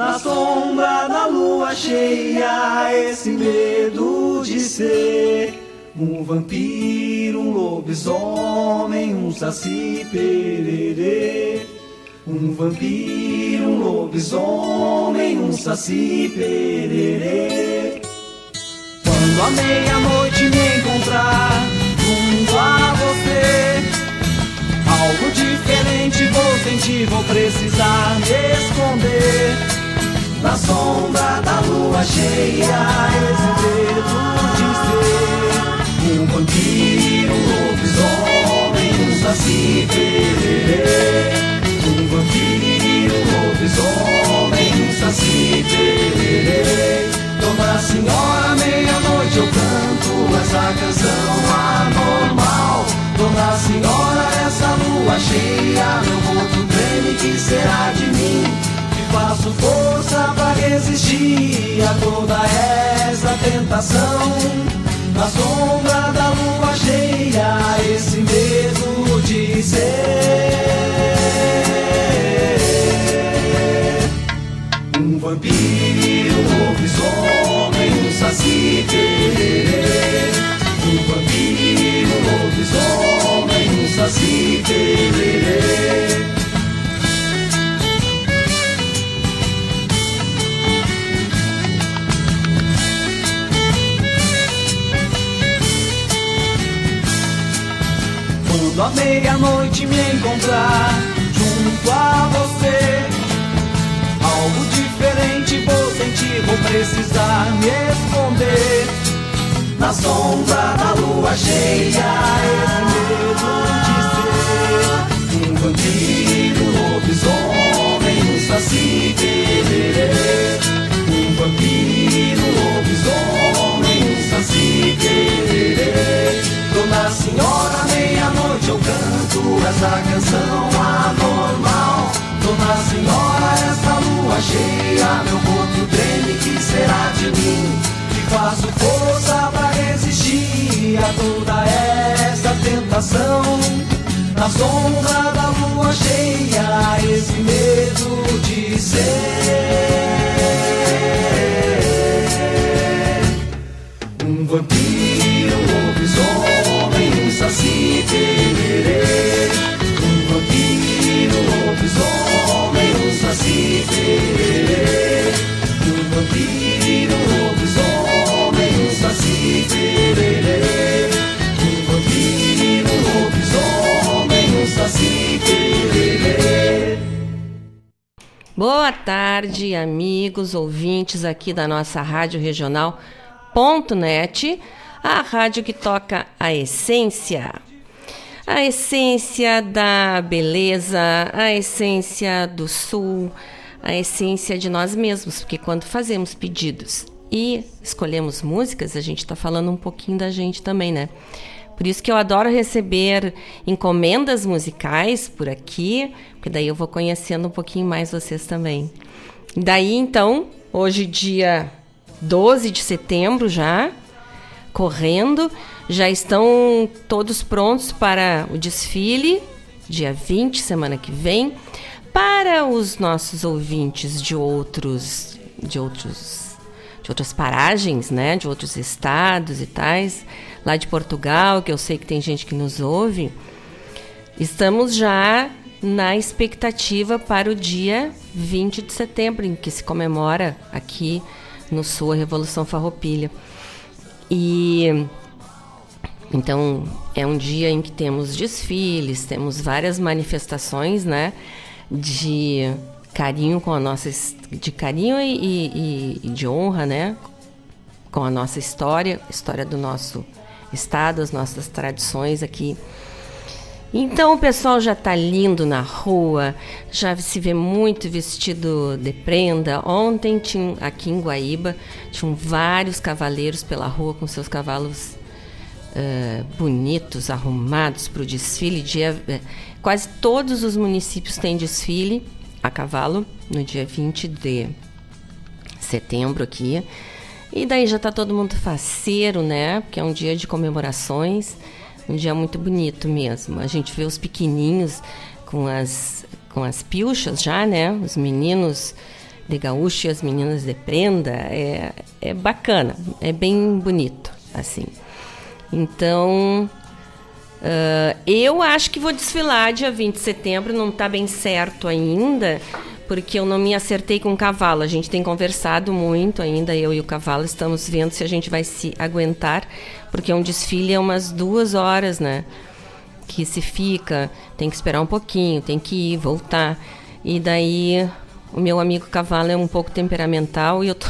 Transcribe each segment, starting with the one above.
Na sombra da lua cheia, esse medo de ser um vampiro, um lobisomem, um saci pererê. Um vampiro, um lobisomem, um saci pererê. Quando à meia-noite me encontrar junto a você, algo diferente vou sentir, vou precisar me esconder. Na sombra da lua cheia, esse dedo de ser um vampiro, um lobisomem, um saci. Um vampiro, um lobisomem, um saci. Dona Senhora, meia-noite eu canto essa canção anormal. Dona Senhora, essa lua cheia, meu corpo treme, que será de mim? Faço força pra resistir a toda essa tentação. Na sombra da lua cheia, esse medo de ser um vampiro, um lobisomem, um saci. Um vampiro, um lobisomem, um saci Quando à meia-noite me encontrar junto a você, algo diferente vou sentir, vou precisar me esconder. Na sombra da lua cheia, esse medo de ser um vampiro, um lobisomem, um saci pererê. Um vampiro, um lobisomem, um saci pererê. Dona Senhora, meia-noite eu canto essa canção anormal. Dona Senhora, essa lua cheia, meu corpo treme, que será de mim? Que faço força pra resistir a toda essa tentação. Na sombra da lua cheia, esse medo de ser um vampiro, um lobisomem, saci pererê. Um vampiro, um lobisomem, um saci pererê. Um vampiro, um lobisomem, um saci pererê. Um vampiro, um lobisomem, um saci pererê. Boa tarde, amigos, ouvintes aqui da nossa Rádio Regional.net, a rádio que toca a essência. A essência da beleza, a essência do sul, a essência de nós mesmos, porque quando fazemos pedidos e escolhemos músicas, a gente está falando um pouquinho da gente também, né? Por isso que eu adoro receber encomendas musicais por aqui, porque daí eu vou conhecendo um pouquinho mais vocês também. Daí então, hoje dia 12 de setembro já, correndo, já estão todos prontos para o desfile, dia 20, semana que vem. Para os nossos ouvintes de outros de outros de outras paragens, né, de outros estados e tais, lá de Portugal, que eu sei que tem gente que nos ouve, estamos já na expectativa para o dia 20 de setembro, em que se comemora aqui no Sul a Revolução Farroupilha. E então é um dia em que temos desfiles, temos várias manifestações, né, de carinho com a nossa de carinho e, e, e de honra, né, com a nossa história, história do nosso estado, as nossas tradições aqui. Então o pessoal já tá lindo na rua, já se vê muito vestido de prenda. Ontem tinha aqui em Guaíba tinham vários cavaleiros pela rua com seus cavalos uh, bonitos, arrumados para o desfile. Dia, uh, quase todos os municípios têm desfile a cavalo no dia 20 de setembro aqui. E daí já tá todo mundo faceiro, né? Porque é um dia de comemorações, um dia muito bonito mesmo. A gente vê os pequenininhos com as com as pilchas já, né? Os meninos de gaúcho e as meninas de prenda, é, é bacana, é bem bonito, assim. Então, uh, eu acho que vou desfilar dia 20 de setembro, não está bem certo ainda, porque eu não me acertei com o cavalo. A gente tem conversado muito ainda, eu e o cavalo, estamos vendo se a gente vai se aguentar, porque um desfile é umas duas horas, né? Que se fica, tem que esperar um pouquinho, tem que ir, voltar. E daí o meu amigo cavalo é um pouco temperamental e eu tô.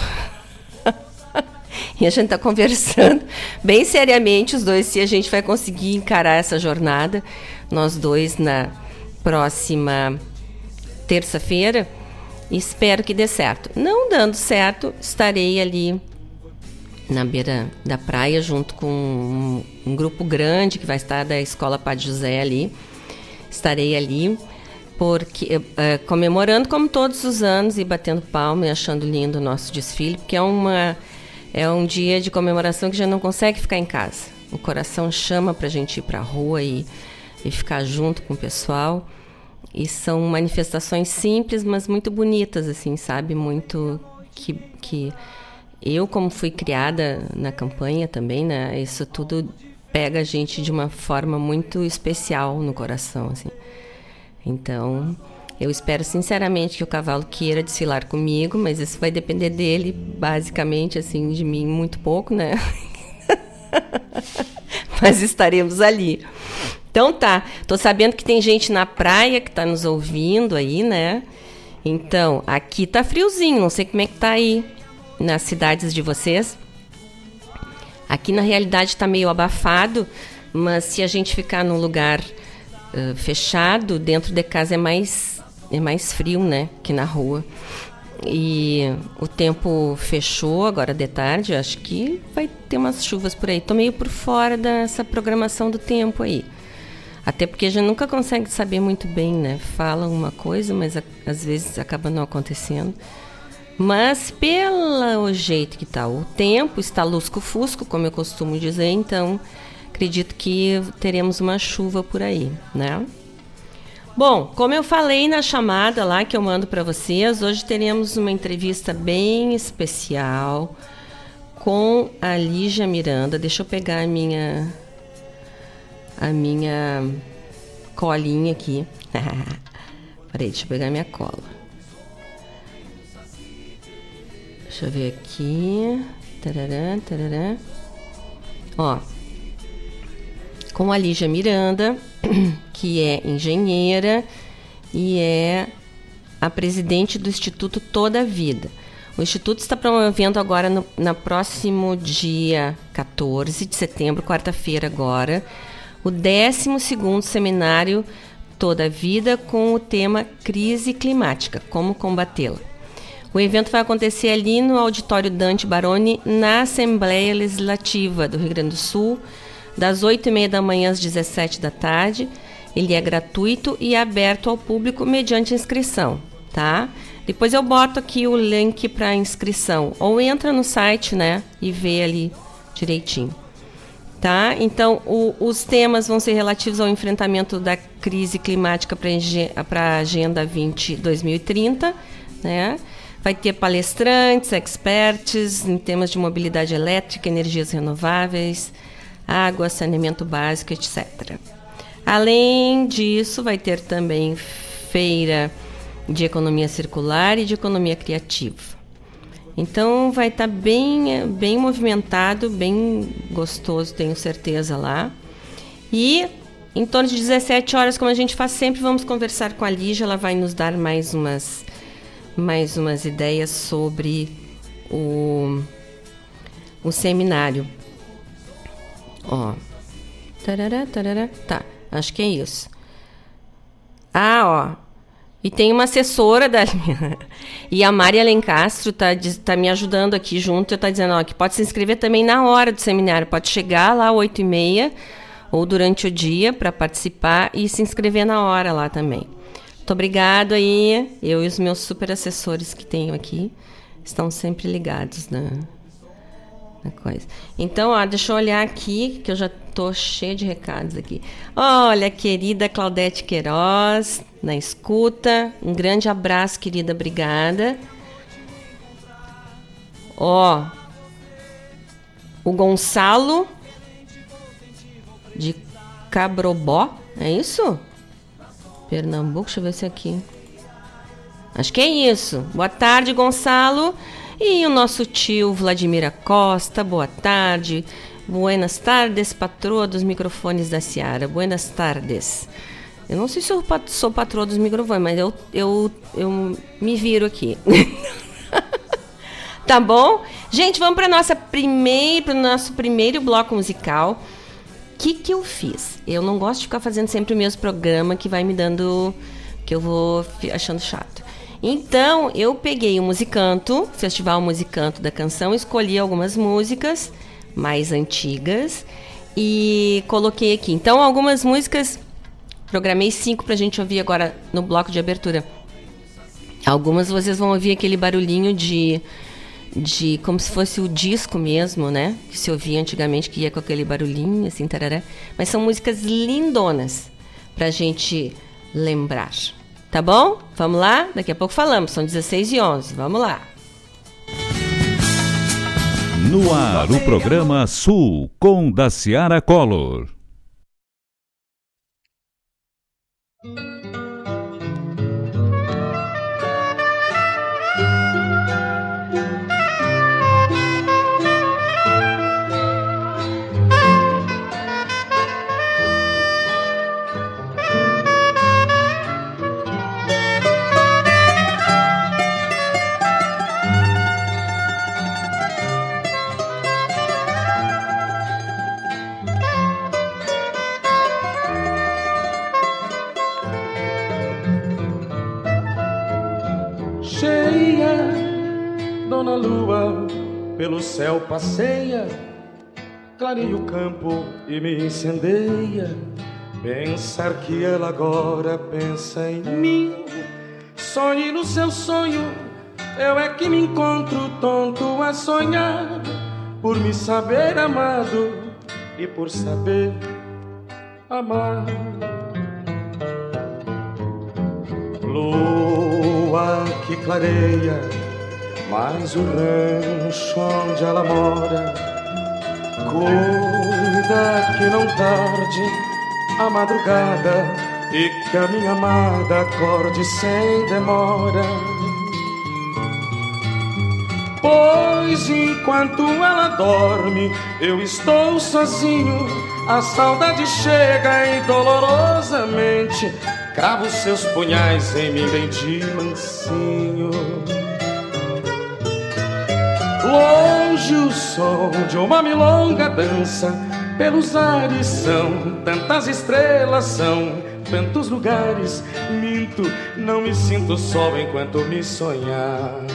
e a gente está conversando bem seriamente, os dois, se a gente vai conseguir encarar essa jornada. Nós dois na próxima terça-feira. Espero que dê certo. Não dando certo, estarei ali na beira da praia junto com um, um grupo grande que vai estar da Escola Padre José ali. Estarei ali porque é, comemorando como todos os anos e batendo palma e achando lindo o nosso desfile, porque é uma é um dia de comemoração que já não consegue ficar em casa. O coração chama para a gente ir para a rua e, e ficar junto com o pessoal. E são manifestações simples, mas muito bonitas, assim, sabe? Muito que, que eu, como fui criada na campanha também, né? Isso tudo pega a gente de uma forma muito especial no coração, assim. Então, eu espero sinceramente que o cavalo queira desfilar comigo, mas isso vai depender dele, basicamente, assim, de mim muito pouco, né? mas estaremos ali. Então tá, tô sabendo que tem gente na praia que tá nos ouvindo aí, né? Então, aqui tá friozinho, não sei como é que tá aí nas cidades de vocês. Aqui na realidade tá meio abafado, mas se a gente ficar num lugar uh, fechado, dentro de casa é mais, é mais frio, né? Que na rua. E o tempo fechou agora de tarde, acho que vai ter umas chuvas por aí. Tô meio por fora dessa programação do tempo aí. Até porque a gente nunca consegue saber muito bem, né? Fala uma coisa, mas a, às vezes acaba não acontecendo. Mas pelo jeito que tá o tempo, está lusco-fusco, como eu costumo dizer, então acredito que teremos uma chuva por aí, né? Bom, como eu falei na chamada lá que eu mando para vocês, hoje teremos uma entrevista bem especial com a Lígia Miranda. Deixa eu pegar a minha a minha colinha aqui. Peraí, deixa eu pegar minha cola. Deixa eu ver aqui. Tarará, tarará. Ó, com a Lígia Miranda, que é engenheira e é a presidente do Instituto Toda a Vida. O Instituto está promovendo agora, no na próximo dia 14 de setembro, quarta-feira agora, o 12º Seminário Toda a Vida com o tema Crise Climática, como combatê-la. O evento vai acontecer ali no Auditório Dante Baroni, na Assembleia Legislativa do Rio Grande do Sul, das 8 e meia da manhã às 17 da tarde. Ele é gratuito e aberto ao público mediante inscrição, tá? Depois eu boto aqui o link para inscrição ou entra no site, né, e vê ali direitinho. Tá? Então, o, os temas vão ser relativos ao enfrentamento da crise climática para a Agenda 20 2030, né? Vai ter palestrantes, experts em temas de mobilidade elétrica, energias renováveis, água, saneamento básico, etc. Além disso, vai ter também feira de economia circular e de economia criativa. Então vai estar tá bem, bem movimentado, bem gostoso, tenho certeza lá. E em torno de 17 horas, como a gente faz sempre, vamos conversar com a Lígia, ela vai nos dar mais umas mais umas ideias sobre o, o seminário. Ó. Tarará, tarará. Tá, acho que é isso. Ah, ó. E tem uma assessora da. e a Maria Alencastro tá, tá me ajudando aqui junto. Tá dizendo ó, que pode se inscrever também na hora do seminário. Pode chegar lá às 8h30 ou durante o dia para participar e se inscrever na hora lá também. Muito obrigado aí. Eu e os meus super assessores que tenho aqui estão sempre ligados na, coisa. Então, ó, deixa eu olhar aqui, que eu já tô cheia de recados aqui. Olha, querida Claudete Queiroz, na escuta. Um grande abraço, querida, obrigada. Ó, o Gonçalo de Cabrobó, é isso? Pernambuco, deixa eu ver se é aqui. Acho que é isso. Boa tarde, Gonçalo. E o nosso tio Vladimir Costa, boa tarde. Buenas tardes, patroa dos microfones da Seara. Buenas tardes. Eu não sei se eu sou patroa dos microfones, mas eu, eu, eu me viro aqui. tá bom? Gente, vamos para nossa primeira, o nosso primeiro bloco musical. Que, que eu fiz? Eu não gosto de ficar fazendo sempre o mesmo programa que vai me dando. que eu vou achando chato. Então, eu peguei o Musicanto, Festival Musicanto da Canção, escolhi algumas músicas mais antigas e coloquei aqui. Então, algumas músicas, programei cinco para a gente ouvir agora no bloco de abertura. Algumas vocês vão ouvir aquele barulhinho de, de como se fosse o disco mesmo, né? Que se ouvia antigamente, que ia com aquele barulhinho, assim, tarará. Mas são músicas lindonas para a gente lembrar. Tá bom? Vamos lá? Daqui a pouco falamos. São 16 e 11. Vamos lá. No ar, o programa Sul com Daciara Collor. Céu passeia, clareia o campo e me incendeia. Pensar que ela agora pensa em mim. Sonhe no seu sonho, eu é que me encontro tonto a sonhar. Por me saber amado e por saber amar. Lua que clareia mas o rancho onde ela mora cuida que não tarde a madrugada e que a minha amada acorde sem demora. Pois enquanto ela dorme, eu estou sozinho. A saudade chega e dolorosamente crava os seus punhais em mim bem de mansinho. Longe o som de uma milonga dança pelos ares são tantas estrelas são tantos lugares. Minto não me sinto só enquanto me sonhares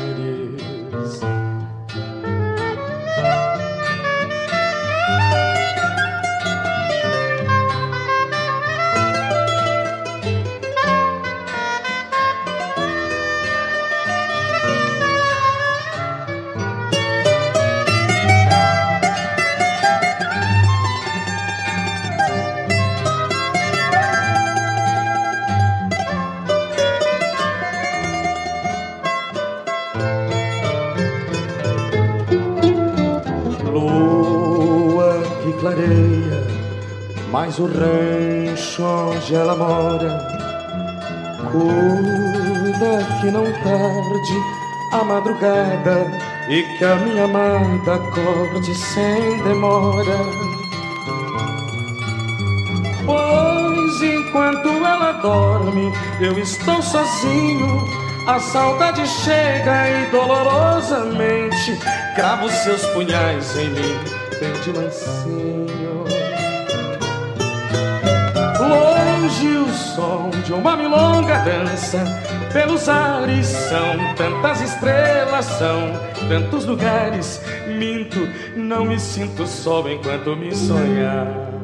mas o rancho onde ela mora cuida que não tarde a madrugada e que a minha amada acorde sem demora. Pois enquanto ela dorme, eu estou sozinho. A saudade chega e dolorosamente crava os seus punhais em mim, bem mansinho. Longe o som de uma milonga dança pelos ares são tantas estrelas, são tantos lugares. Minto, não me sinto só enquanto me sonhar.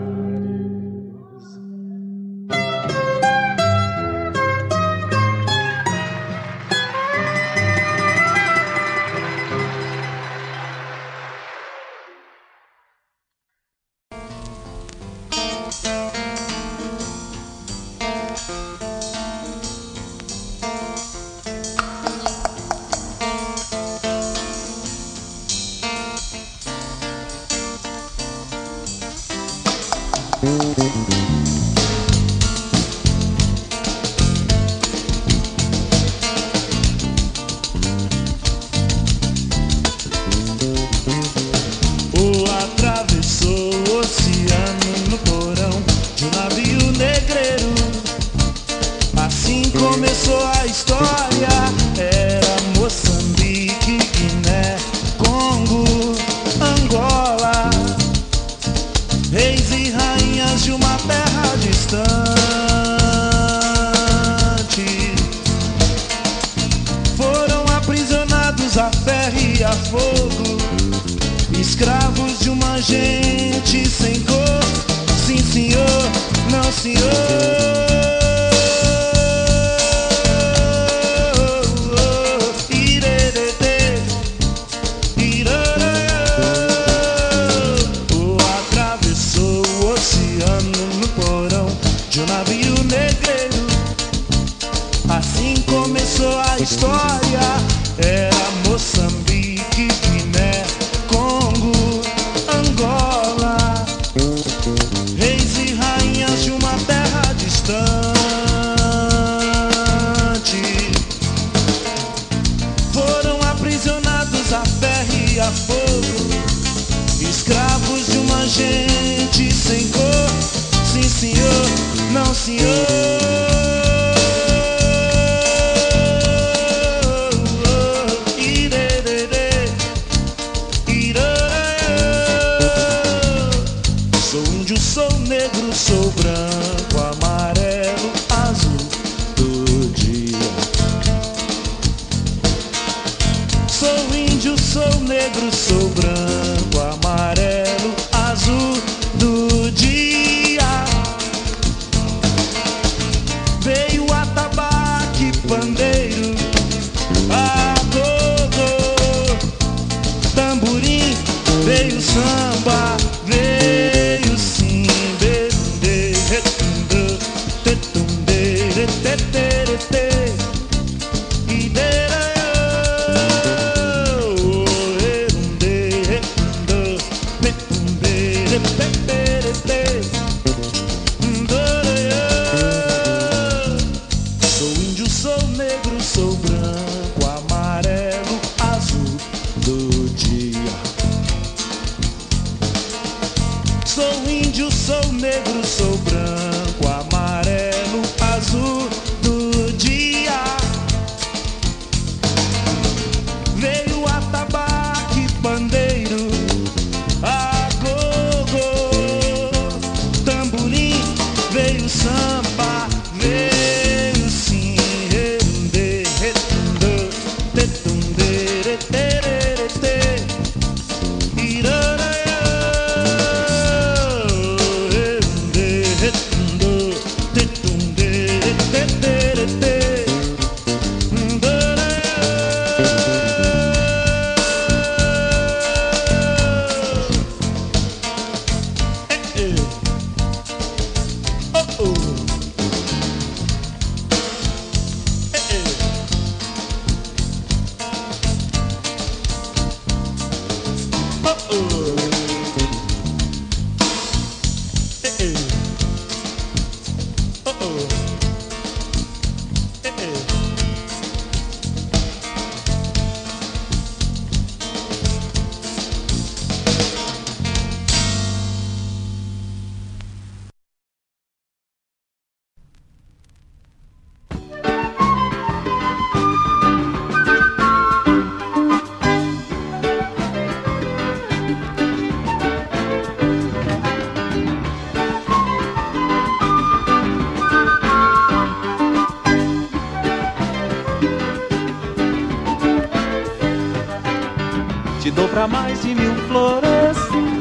Gente sem cor. Sim, senhor, não, senhor.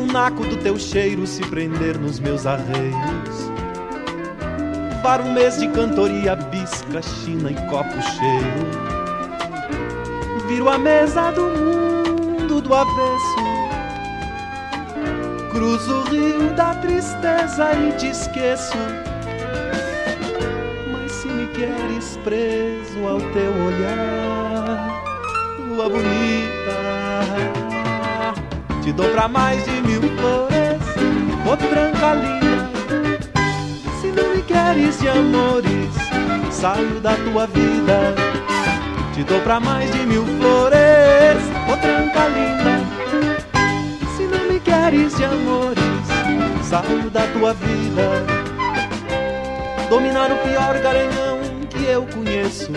E se um naco do teu cheiro se prender nos meus arreios? Um mês de cantoria, bisca, china e copo cheio. Viro a mesa do mundo do avesso. Cruzo o rio da tristeza e te esqueço. Mas se me queres preso ao teu olhar lua bonita. Te dou pra mais de mil flores, ô tranca linda. Se não me queres de amores, saio da tua vida. Te dou pra mais de mil flores, ô tranca queres de amores, saio da tua vida. Dominar o pior garanhão que eu conheço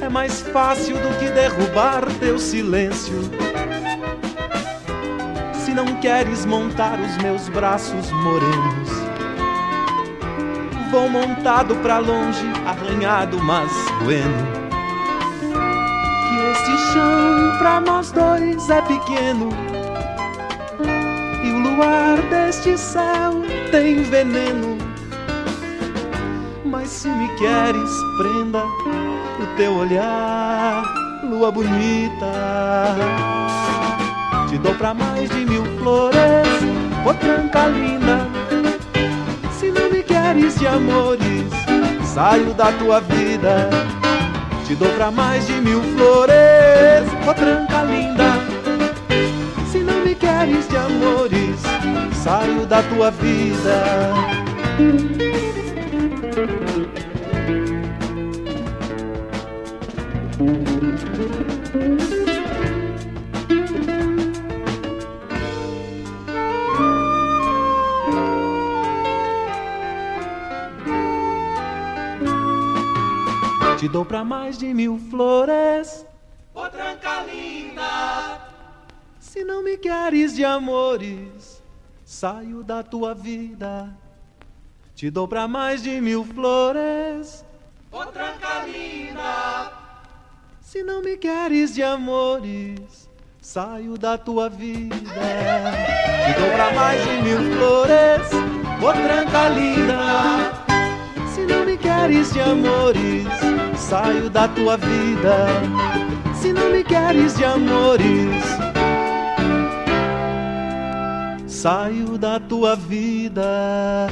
é mais fácil do que derrubar teu silêncio. Não queres montar os meus braços morenos, vou montado pra longe, arranhado, mas bueno este chão pra nós dois é pequeno e o luar deste céu tem veneno. Mas se me queres, prenda o teu olhar, lua bonita. Te dou pra mais de mil flores, ô tranca linda. Se não me queres de amores, saio da tua vida te dou pra mais de mil flores, ô tranca linda. Se não me queres de amores, saio da tua vida. Dou pra mais de mil flores, ô tranca linda. Se não me queres de amores, saio da tua vida. Te dou pra mais de mil flores, ô tranca linda. Se não me queres de amores, saio da tua vida. Te dou pra mais de mil flores, ô tranca linda. Se não me queres de amores, saio da tua vida. Se não me queres de amores, saio da tua vida.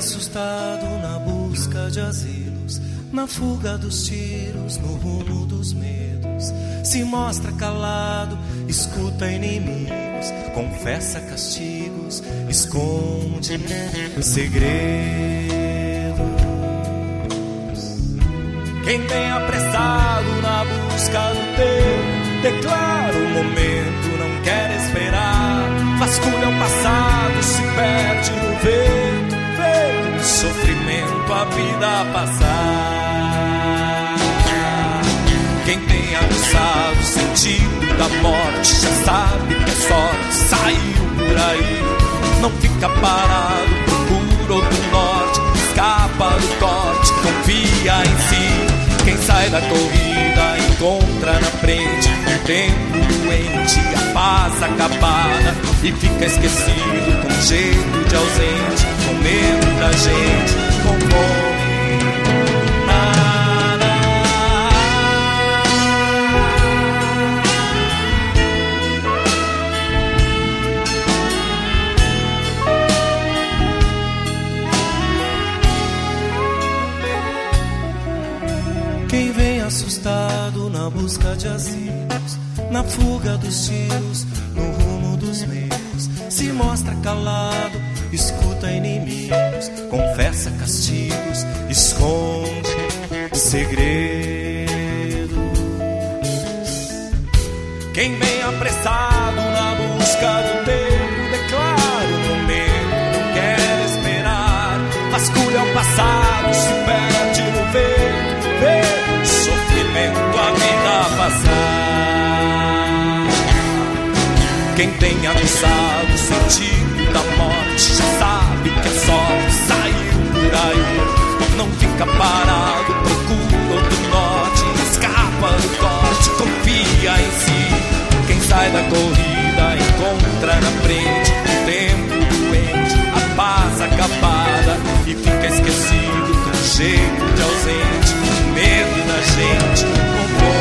Assustado na busca de asilos, na fuga dos tiros, no rumo dos medos. Se mostra calado, escuta inimigos, confessa castigos, esconde segredos. Quem vem apressado na busca do teu, declara o momento, não quer esperar. Vasculha o passado, se perde no vento sofrimento a vida passar. Quem tem aguçado o sentido da morte já sabe que é sorte saiu por aí. Não fica parado, procura outro norte, escapa do corte, confia em si. Quem sai da corrida encontra na frente um tempo doente, a paz acabada e fica esquecido com jeito de ausente, com medo da gente, com fome. Quem vem assustado na busca de asilos, na fuga dos tiros, no rumo dos meios, se mostra calado, escuta inimigos, confessa castigos, esconde segredos. Quem tem avisado o sentido da morte já sabe que a sorte saiu por aí. Não fica parado, procura outro norte, escapa do corte, confia em si. Quem sai da corrida encontra na frente um tempo doente, a paz acabada e fica esquecido com jeito de ausente medo da gente avermelhou,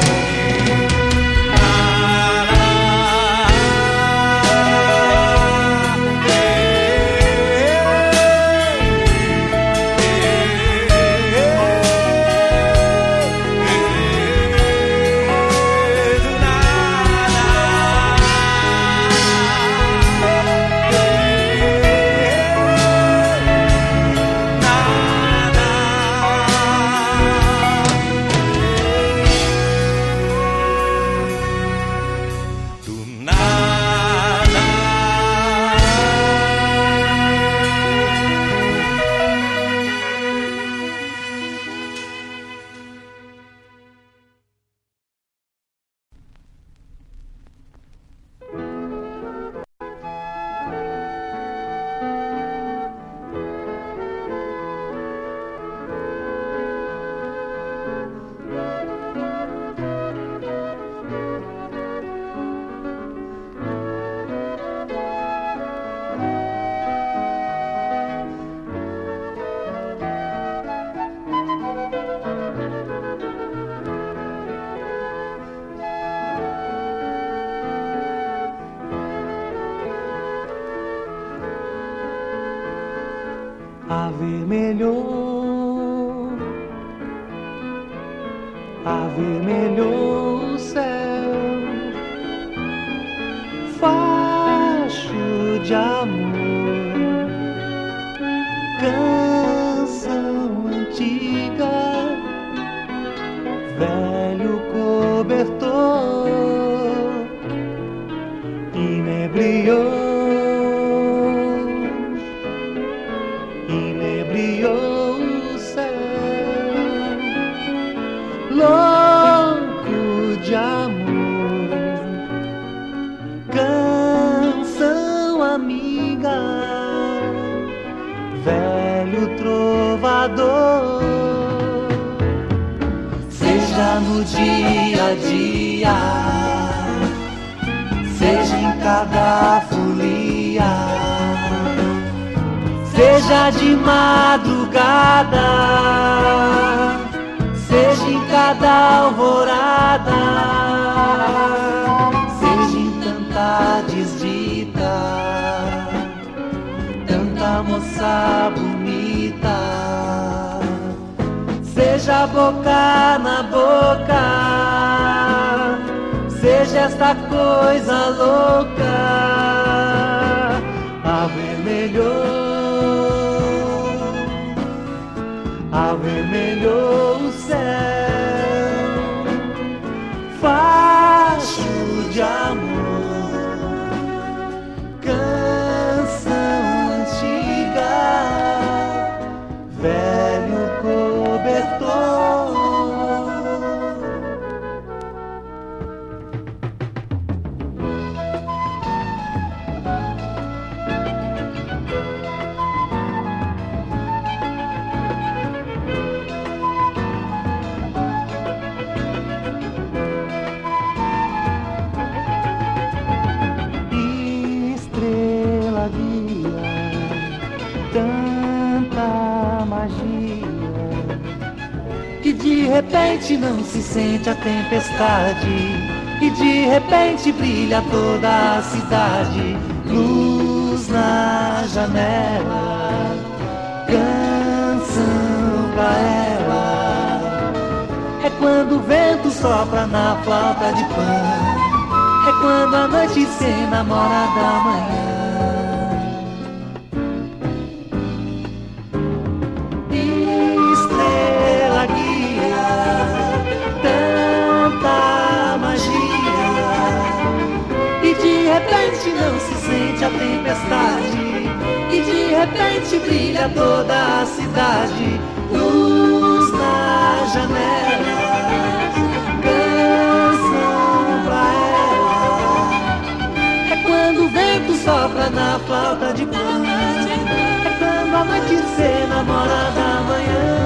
jam. De madrugada, seja em cada alvorada, seja em tanta desdita, tanta moça bonita, seja boca na boca, seja esta coisa louca, avermelhou. Avermelhou repente não se sente a tempestade, e de repente brilha toda a cidade, luz na janela, canção pra ela, é quando o vento sopra na flauta de pano. É quando a noite se enamora da manhã. Repente brilha toda a cidade. Luz na janela. Canção pra ela. É quando o vento sopra na flauta de pano. É quando a noite se enamora da manhã.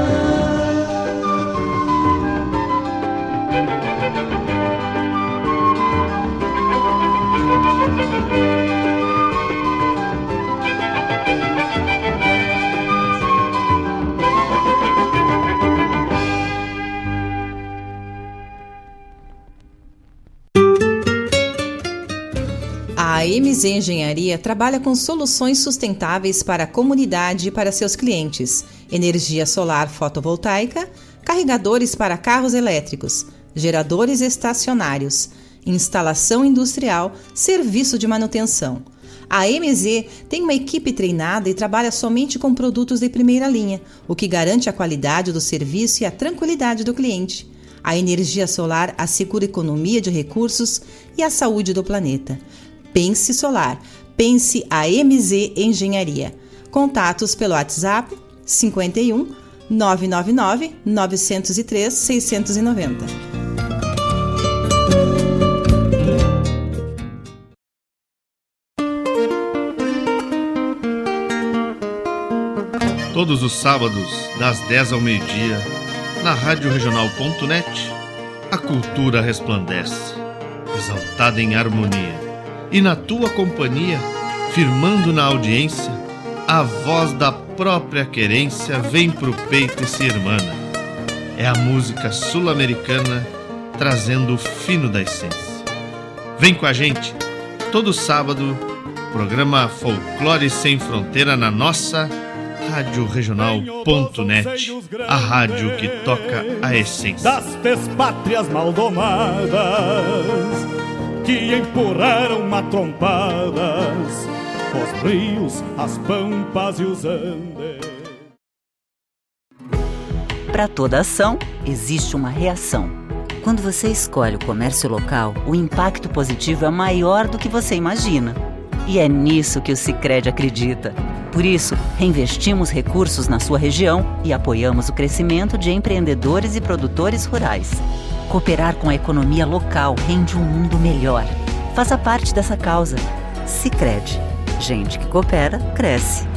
A MZ Engenharia trabalha com soluções sustentáveis para a comunidade e para seus clientes: energia solar fotovoltaica, carregadores para carros elétricos, geradores estacionários, instalação industrial, serviço de manutenção. A MZ tem uma equipe treinada e trabalha somente com produtos de primeira linha, o que garante a qualidade do serviço e a tranquilidade do cliente. A energia solar assegura economia de recursos e a saúde do planeta. Pense Solar. Pense a MZ Engenharia. Contatos pelo WhatsApp 51 999 903 690. Todos os sábados, das 10 ao meio-dia, na Rádio Regional.net, a cultura resplandece, exaltada em harmonia. E na tua companhia, firmando na audiência, a voz da própria querência vem pro peito e se irmana. É a música sul-americana trazendo o fino da essência. Vem com a gente, todo sábado, programa Folclore Sem Fronteira na nossa Rádio Regional.net, a rádio que toca a essência das despátrias maldomadas que empurraram matrompadas os rios, as pampas e os andes. Para toda ação, existe uma reação. Quando você escolhe o comércio local, o impacto positivo é maior do que você imagina. E é nisso que o Sicredi acredita. Por isso, reinvestimos recursos na sua região e apoiamos o crescimento de empreendedores e produtores rurais. Cooperar com a economia local rende um mundo melhor. Faça parte dessa causa. Sicredi. Gente que coopera cresce.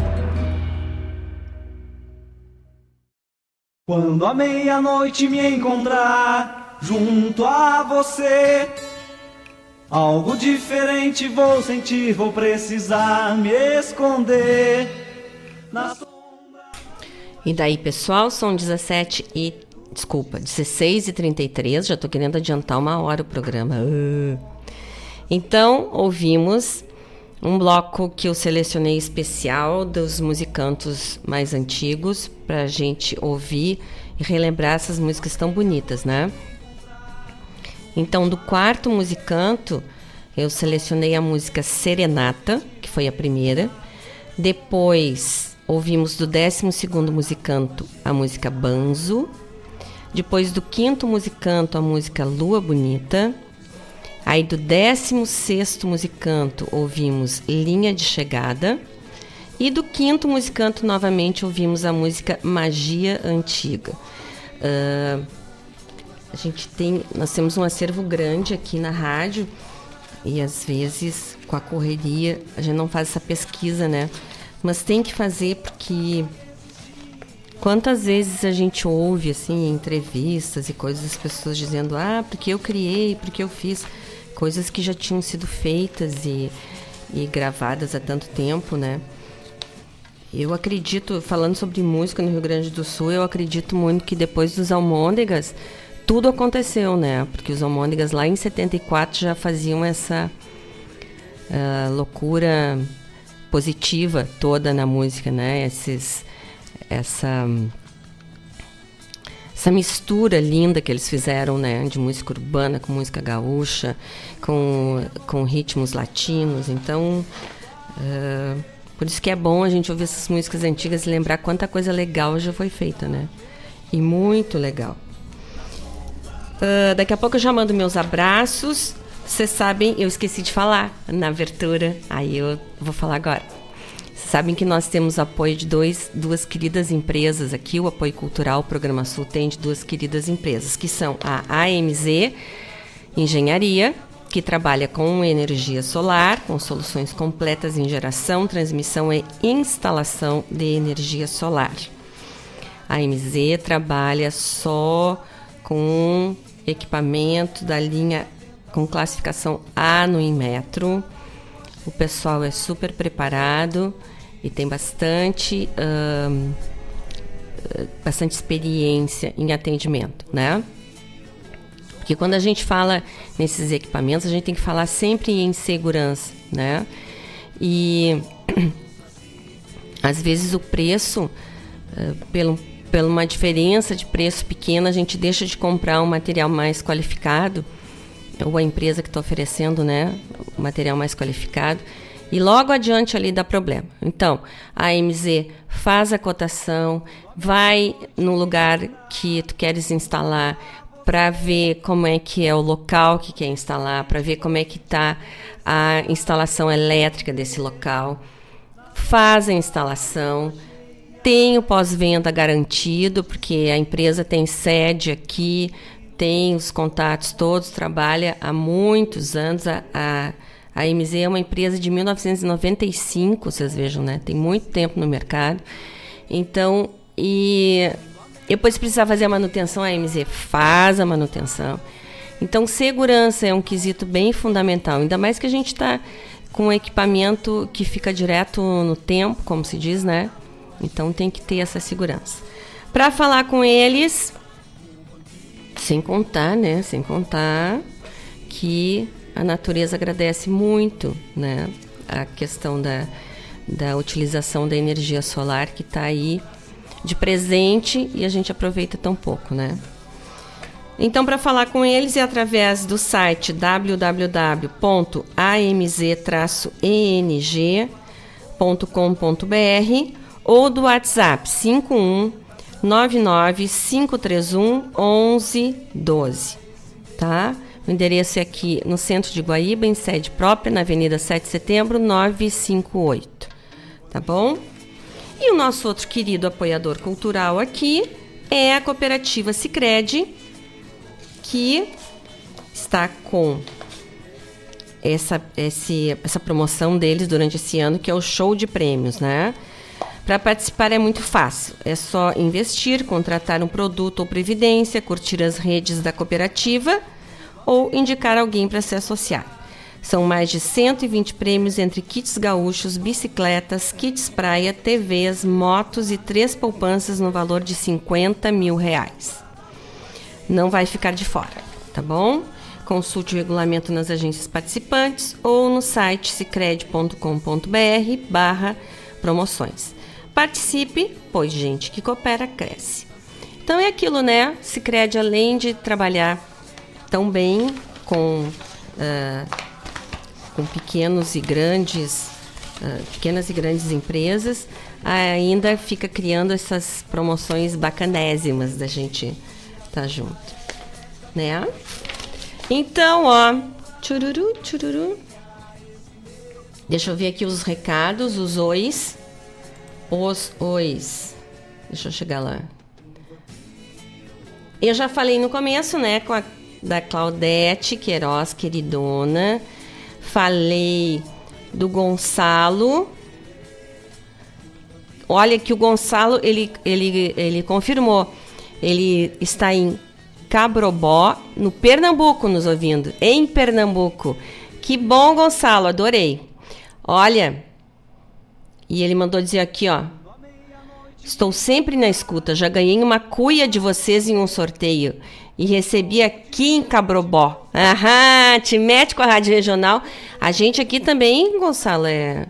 Quando a meia-noite me encontrar junto a você, algo diferente vou sentir, vou precisar me esconder. Na E daí, pessoal, são 17 e. Desculpa, 16 e 33 já tô querendo adiantar uma hora o programa. Uh. Então, ouvimos um bloco que eu selecionei especial dos musicantos mais antigos para a gente ouvir e relembrar essas músicas tão bonitas, né? Então, do quarto musicanto, eu selecionei a música Serenata, que foi a primeira. Depois, ouvimos do décimo segundo musicanto a música Banzo. Depois do quinto musicanto, a música Lua Bonita. Aí do 16 musicanto ouvimos Linha de Chegada. E do quinto musicanto, novamente, ouvimos a música Magia Antiga. Uh, a gente tem, nós temos um acervo grande aqui na rádio e às vezes com a correria a gente não faz essa pesquisa, né? Mas tem que fazer porque quantas vezes a gente ouve assim entrevistas e coisas as pessoas dizendo ah porque eu criei, porque eu fiz coisas que já tinham sido feitas e, e gravadas há tanto tempo, né? Eu acredito, falando sobre música no Rio Grande do Sul, eu acredito muito que depois dos Almôndegas, tudo aconteceu, né? Porque os Almôndegas lá em 74 já faziam essa uh, loucura positiva toda na música, né? Esses, essa essa mistura linda que eles fizeram, né, de música urbana com música gaúcha, com, com ritmos latinos. Então, uh, por isso que é bom a gente ouvir essas músicas antigas e lembrar quanta coisa legal já foi feita, né? E muito legal. Uh, daqui a pouco eu já mando meus abraços. Vocês sabem, eu esqueci de falar na abertura, aí eu vou falar agora. Sabem que nós temos apoio de dois, duas queridas empresas aqui, o apoio cultural, o Programa Sul tem de duas queridas empresas, que são a AMZ Engenharia, que trabalha com energia solar, com soluções completas em geração, transmissão e instalação de energia solar. A AMZ trabalha só com equipamento da linha com classificação A no Inmetro. O pessoal é super preparado e tem bastante, um, bastante experiência em atendimento, né? Porque quando a gente fala nesses equipamentos, a gente tem que falar sempre em segurança, né? E às vezes o preço, uh, pelo, pela uma diferença de preço pequena, a gente deixa de comprar um material mais qualificado, ou a empresa que está oferecendo, né, o material mais qualificado, e logo adiante ali dá problema. Então, a MZ faz a cotação, vai no lugar que tu queres instalar para ver como é que é o local que quer instalar, para ver como é que está a instalação elétrica desse local. Faz a instalação, tem o pós-venda garantido, porque a empresa tem sede aqui, tem os contatos todos, trabalha há muitos anos. A, a a MZ é uma empresa de 1995, vocês vejam, né? Tem muito tempo no mercado. Então, e depois precisar fazer a manutenção, a MZ faz a manutenção. Então, segurança é um quesito bem fundamental, ainda mais que a gente está com um equipamento que fica direto no tempo, como se diz, né? Então tem que ter essa segurança. Para falar com eles, sem contar, né? Sem contar que a natureza agradece muito, né? A questão da, da utilização da energia solar que está aí de presente e a gente aproveita tão pouco, né? Então, para falar com eles é através do site www.amz-eng.com.br ou do WhatsApp 51 99 531 1112, tá? O endereço é aqui no centro de Guaíba, em sede própria, na Avenida 7 de Setembro, 958. Tá bom? E o nosso outro querido apoiador cultural aqui é a cooperativa Sicredi, que está com essa, esse, essa promoção deles durante esse ano, que é o show de prêmios, né? Para participar é muito fácil. É só investir, contratar um produto ou previdência, curtir as redes da cooperativa ou indicar alguém para se associar. São mais de 120 prêmios entre kits gaúchos, bicicletas, kits praia, TVs, motos e três poupanças no valor de 50 mil reais. Não vai ficar de fora, tá bom? Consulte o regulamento nas agências participantes ou no site cicred.com.br barra promoções. Participe, pois gente que coopera cresce. Então é aquilo, né? Cicred, além de trabalhar tão bem com, uh, com pequenos e grandes, uh, pequenas e grandes empresas, ainda fica criando essas promoções bacanésimas da gente estar tá junto, né? Então, ó, chururu, chururu. Deixa eu ver aqui os recados, os ois. Os ois. Deixa eu chegar lá. Eu já falei no começo, né, com a da Claudete Queiroz, queridona. Falei do Gonçalo. Olha que o Gonçalo, ele, ele, ele confirmou. Ele está em Cabrobó, no Pernambuco, nos ouvindo. Em Pernambuco. Que bom, Gonçalo, adorei. Olha, e ele mandou dizer aqui, ó. Estou sempre na escuta. Já ganhei uma cuia de vocês em um sorteio e recebi aqui em Cabrobó. Aham, te mete com a Rádio Regional. A gente aqui também, Gonçalo, é,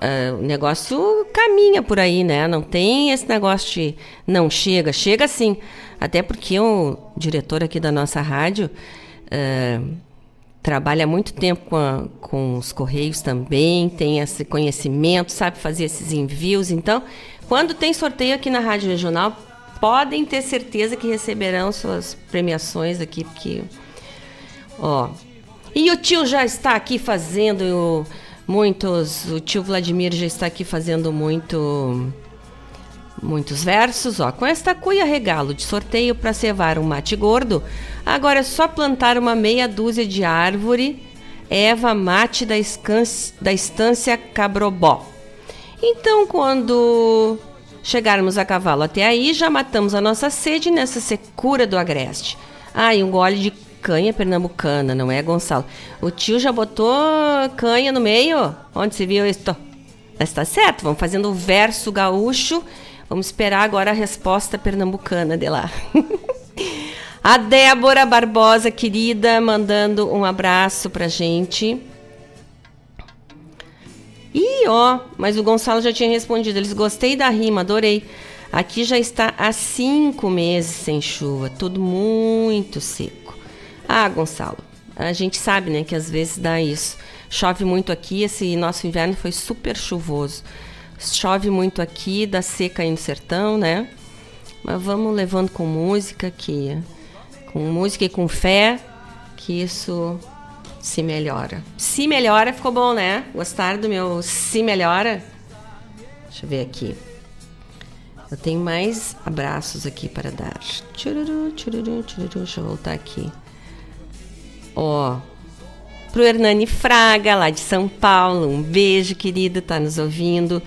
é, o negócio caminha por aí, né? Não tem esse negócio de não chega. Chega sim. Até porque o diretor aqui da nossa rádio é, trabalha muito tempo com, a, com os Correios também, tem esse conhecimento, sabe fazer esses envios. Então, quando tem sorteio aqui na Rádio Regional, podem ter certeza que receberão suas premiações aqui, porque. Ó. E o tio já está aqui fazendo muitos. O tio Vladimir já está aqui fazendo muito. Muitos versos, ó. Com esta cuia regalo de sorteio para cevar um mate gordo, agora é só plantar uma meia dúzia de árvore, Eva mate da, da estância Cabrobó. Então, quando Chegarmos a cavalo até aí, já matamos a nossa sede nessa secura do agreste. Ah, e um gole de canha pernambucana, não é, Gonçalo? O tio já botou canha no meio? Onde se viu isso? Mas tá certo, vamos fazendo o verso gaúcho. Vamos esperar agora a resposta pernambucana de lá. a Débora Barbosa, querida, mandando um abraço pra gente. Ih, ó, mas o Gonçalo já tinha respondido. Eles gostei da rima, adorei. Aqui já está há cinco meses sem chuva, tudo muito seco. Ah, Gonçalo, a gente sabe, né, que às vezes dá isso. Chove muito aqui, esse nosso inverno foi super chuvoso. Chove muito aqui, dá seca aí no sertão, né? Mas vamos levando com música, que com música e com fé, que isso se melhora. Se melhora, ficou bom, né? Gostaram do meu se melhora? Deixa eu ver aqui. Eu tenho mais abraços aqui para dar. Tchururu, tchururu, tchururu. Deixa eu voltar aqui. Ó. Pro Hernani Fraga, lá de São Paulo. Um beijo, querido, tá nos ouvindo.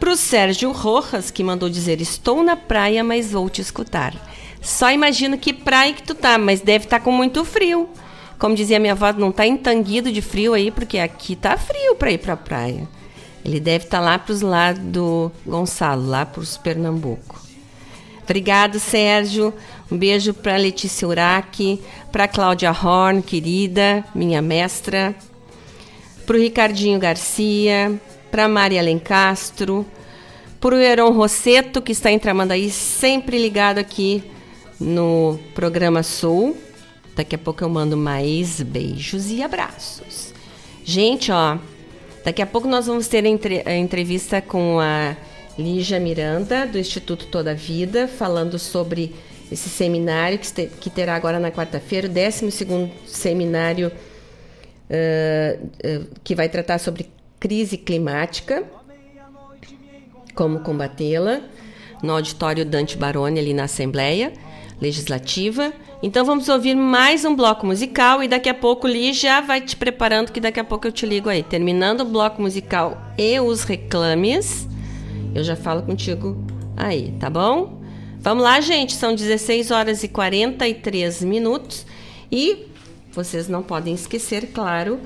Pro Sérgio Rojas, que mandou dizer: Estou na praia, mas vou te escutar. Só imagino que praia que tu tá, mas deve estar tá com muito frio. Como dizia minha avó, não tá entanguido de frio aí, porque aqui tá frio para ir para a praia. Ele deve estar tá lá para os lados do Gonçalo, lá para os Pernambuco. Obrigado, Sérgio. Um beijo para Letícia Uraki, para Cláudia Horn, querida, minha mestra, para o Ricardinho Garcia, para Maria Alencastro, para o Heron Rosseto, que está em Tramandaí, sempre ligado aqui no programa Sul. Daqui a pouco eu mando mais beijos e abraços. Gente, ó, daqui a pouco nós vamos ter a, entrevista com a Lígia Miranda, do Instituto Toda Vida, falando sobre esse seminário que, terá agora na quarta-feira, o 12 seminário uh, uh, que vai tratar sobre crise climática, como combatê-la, no auditório Dante Baroni, ali na Assembleia Legislativa. Então vamos ouvir mais um bloco musical e daqui a pouco Li já vai te preparando que daqui a pouco eu te ligo aí. Terminando o bloco musical e os reclames, eu já falo contigo aí, tá bom? Vamos lá, gente, são 16 horas e 43 minutos e vocês não podem esquecer, claro,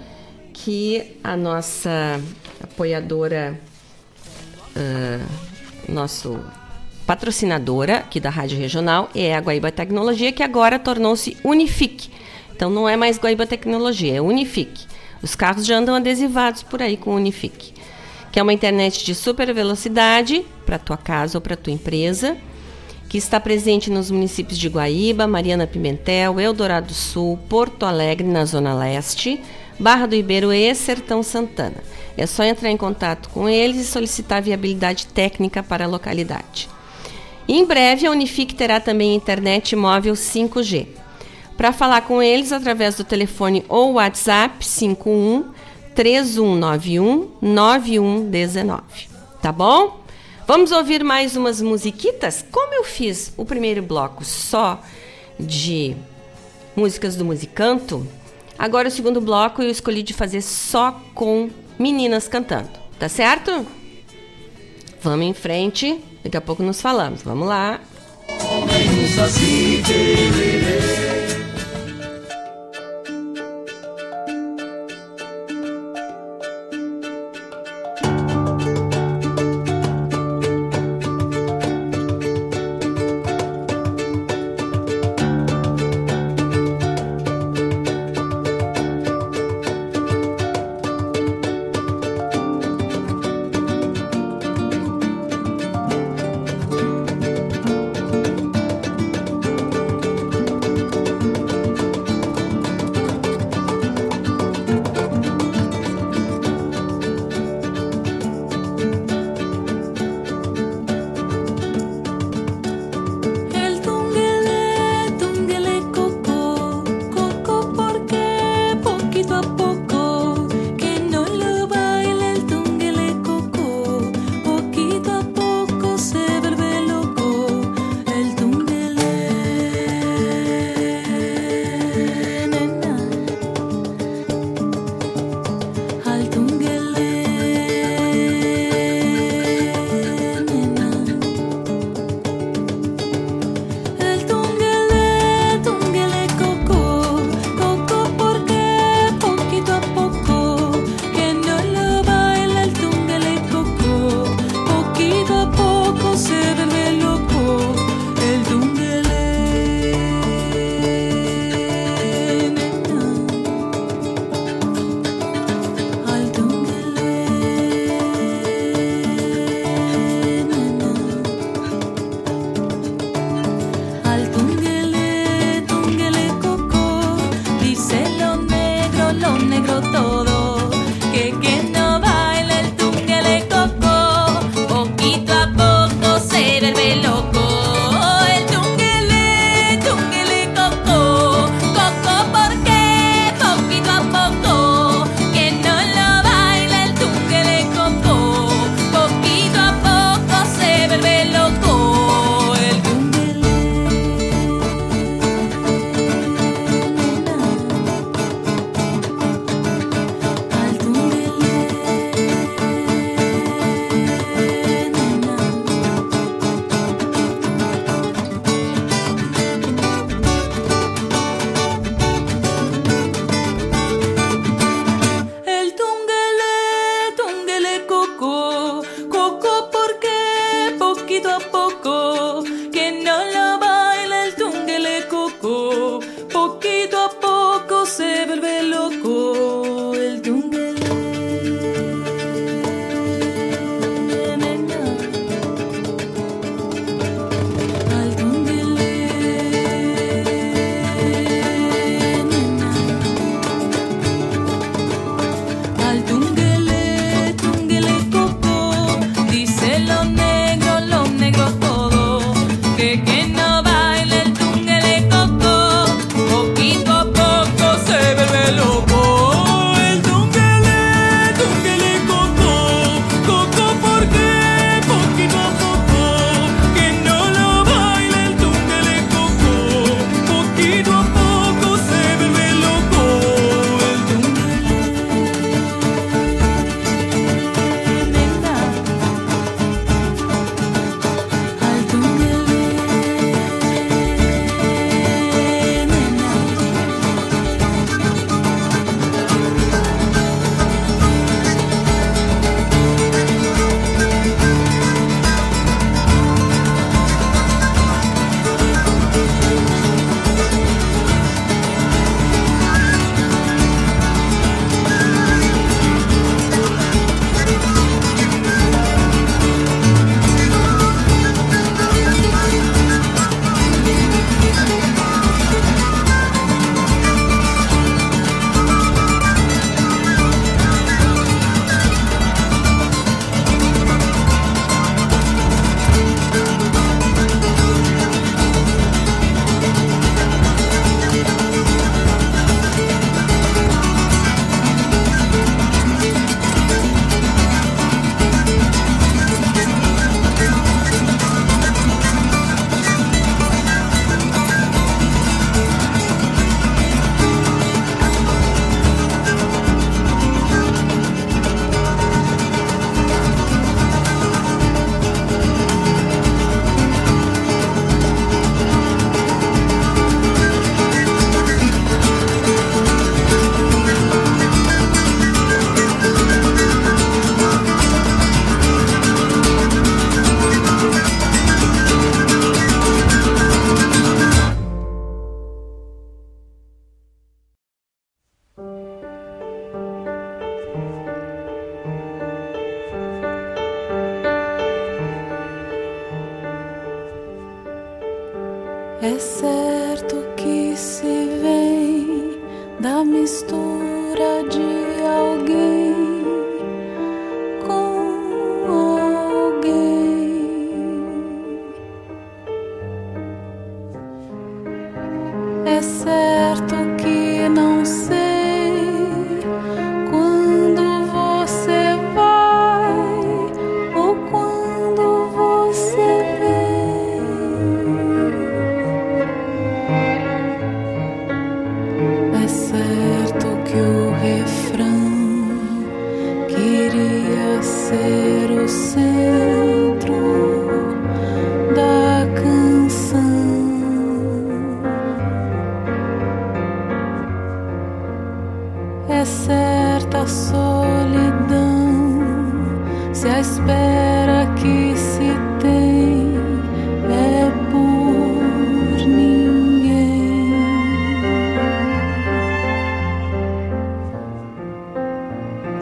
que a nossa apoiadora, uh, nosso patrocinadora aqui da Rádio Regional é a Guaíba Tecnologia, que agora tornou-se Unifique. Então não é mais Guaíba Tecnologia, é Unifique. Os carros já andam adesivados por aí com Unifique, que é uma internet de super velocidade para tua casa ou para tua empresa, que está presente nos municípios de Guaíba, Mariana Pimentel, Eldorado do Sul, Porto Alegre, na Zona Leste, Barra do Ribeiro e Sertão Santana. É só entrar em contato com eles e solicitar viabilidade técnica para a localidade. Em breve, a Unifique terá também internet móvel 5G. Para falar com eles através do telefone ou WhatsApp 51 3191 9119. Tá bom? Vamos ouvir mais umas musiquitas? Como eu fiz o primeiro bloco só de músicas do musicanto, Agora o segundo bloco eu escolhi de fazer só com meninas cantando, tá certo? Vamos em frente, daqui a pouco nos falamos. Vamos lá. É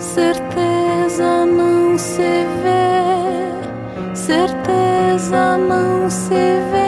Certeza não se vê, certeza não se vende,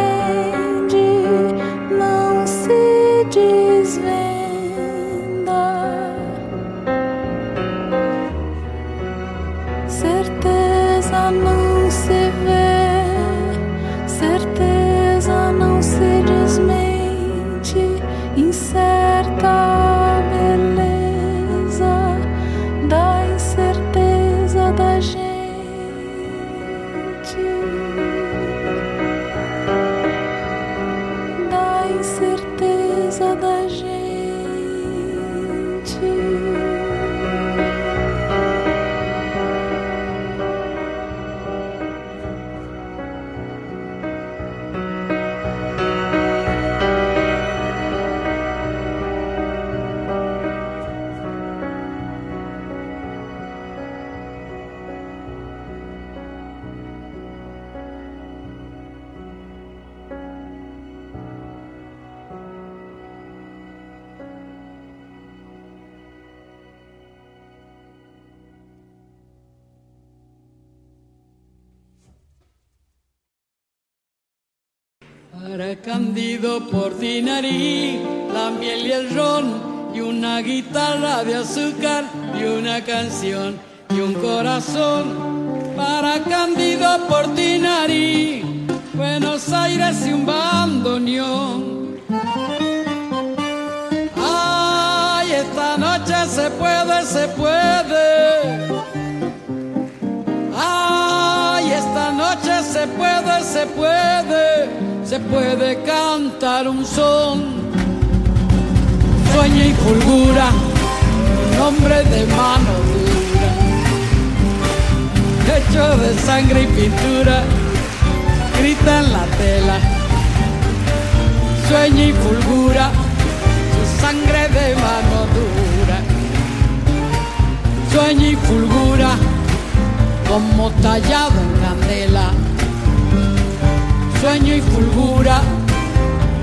Candido por la miel y el ron, y una guitarra de azúcar, y una canción, y un corazón. Para Candido por Buenos Aires y un bandoneón. Ay, esta noche se puede, se puede. Ay, esta noche se puede, se puede, se puede cantar un son. Sueña y fulgura, un hombre de mano dura, hecho de sangre y pintura, grita en la tela. Sueña y fulgura, su sangre de mano dura. Sueña y fulgura como tallado en candela. Sueño y fulgura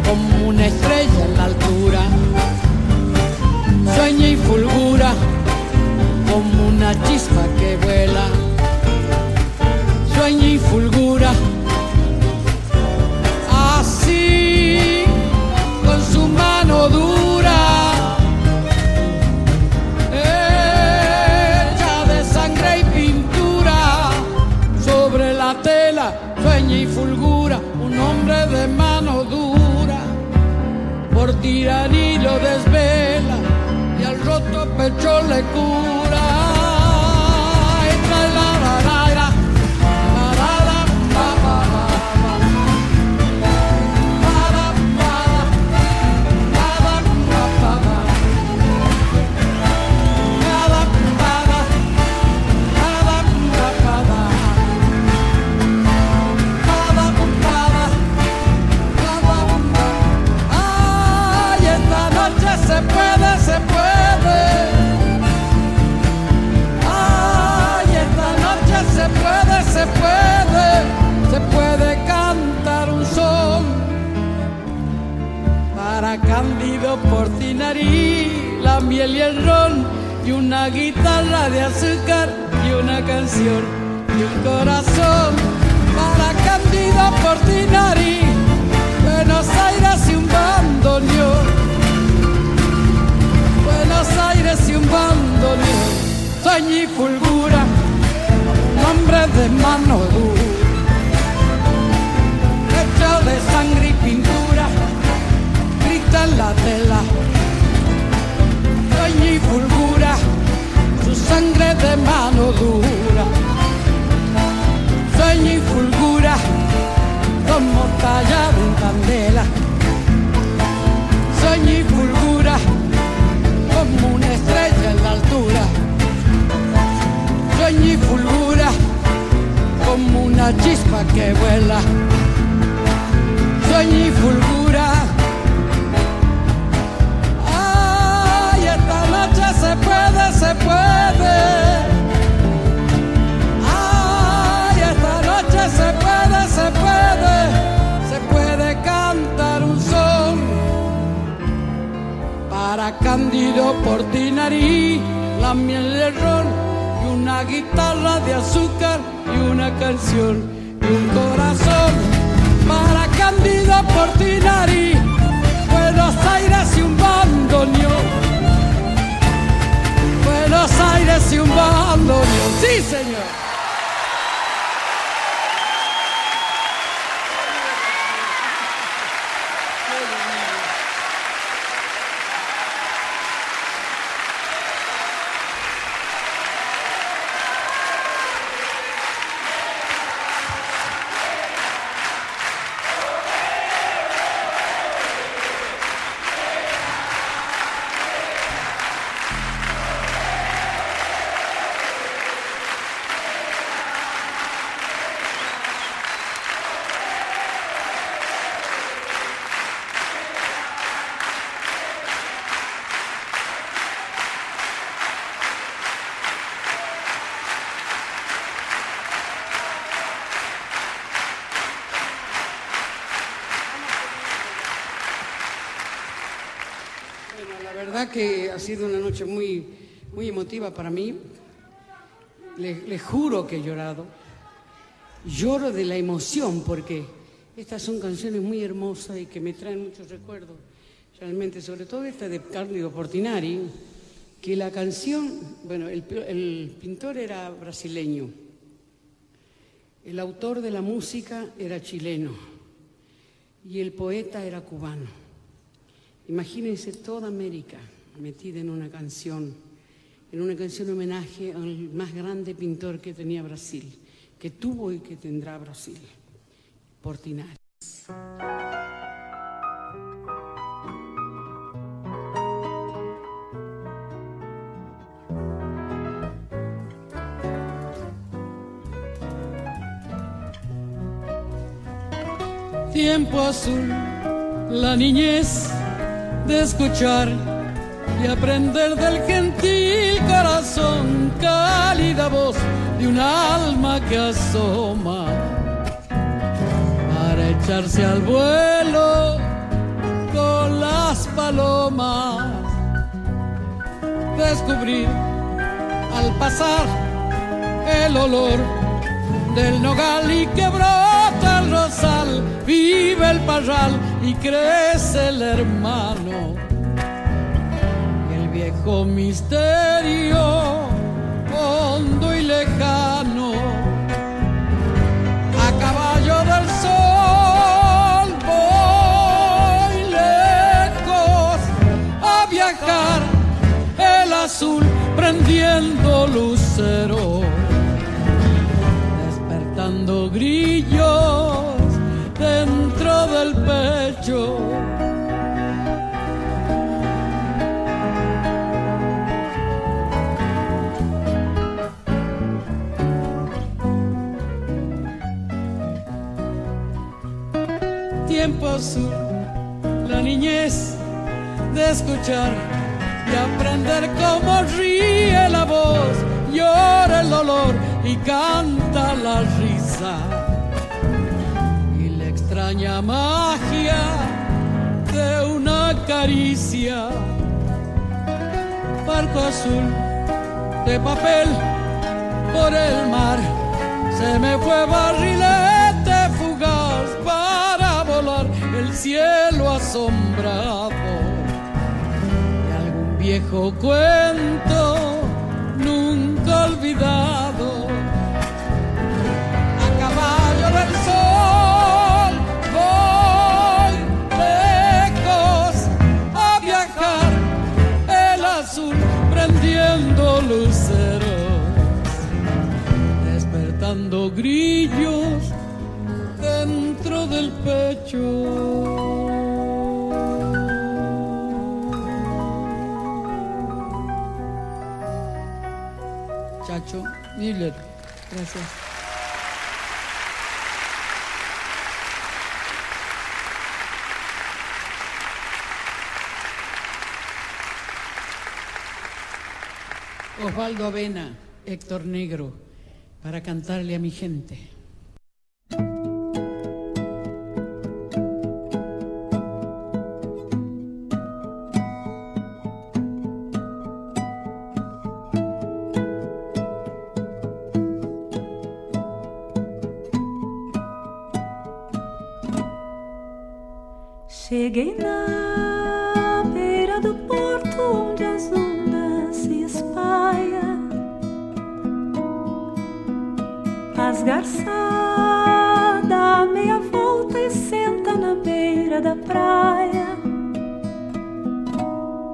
como una estrella en la altura. Sueño y fulgura como una chispa que vuela. Sueño y fulgura por tiraní lo desvela y al roto pecho le cura. Portinarí, la miel y el ron y una guitarra de azúcar y una canción y un corazón para Cándido Portinari, Buenos Aires y un bandoneón, Buenos Aires y un bandoneón, sueña y fulgura, nombre de mano dura, hecho de sangre y pintura, grita en la tela, sangre de mano dura sueña y fulgura como tallado en candela. Sueña y fulgura como una estrella en la altura. Sueña y fulgura como una chispa que vuela. Sueña y fulgura. Para Cándido Portinarí, la miel de ron y una guitarra de azúcar y una canción y un corazón para Cándido Portinarí, Buenos Aires y un bandoneón. Buenos Aires y un bandoneón, sí señor. Ha sido una noche muy, muy emotiva para mí. Le, le juro que he llorado. Lloro de la emoción porque estas son canciones muy hermosas y que me traen muchos recuerdos. Realmente, sobre todo esta de Cándido Portinari, que la canción, bueno, el, el pintor era brasileño, el autor de la música era chileno y el poeta era cubano. Imagínense toda América metida en una canción, en una canción homenaje al más grande pintor que tenía Brasil, que tuvo y que tendrá Brasil, Portinari. Tiempo azul, la niñez de escuchar y aprender del gentil corazón, cálida voz de un alma que asoma para echarse al vuelo con las palomas. Descubrir al pasar el olor del nogal y que brota el rosal, vive el parral y crece el hermano. Viejo misterio, hondo y lejano, la niñez de escuchar y aprender cómo ríe la voz, llora el dolor y canta la risa. Y la extraña magia de una caricia. Barco azul de papel por el mar, se me fue barrilete el cielo asombrado de algún viejo cuento nunca olvidado. A caballo del sol voy lejos a viajar, el azul prendiendo luceros, despertando grillos dentro del pecho. Gracias. Osvaldo Avena, Héctor Negro, para cantarle a mi gente. Dá meia volta e senta na beira da praia.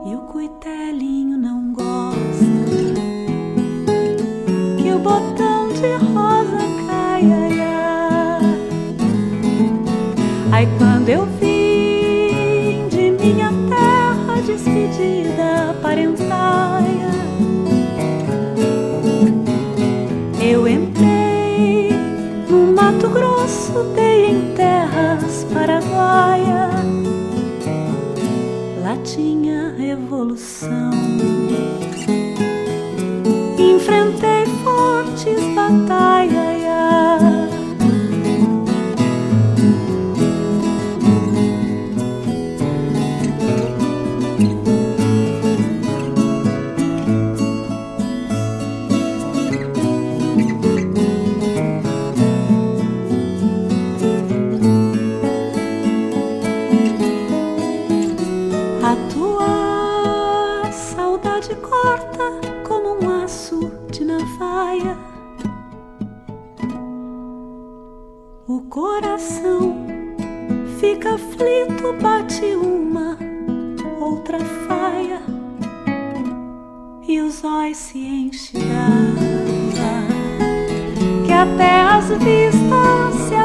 E o cuitelinho não gosta que o botão de rosa caia. ai, ai. Aí quando eu vim se d'água, que até as vistas se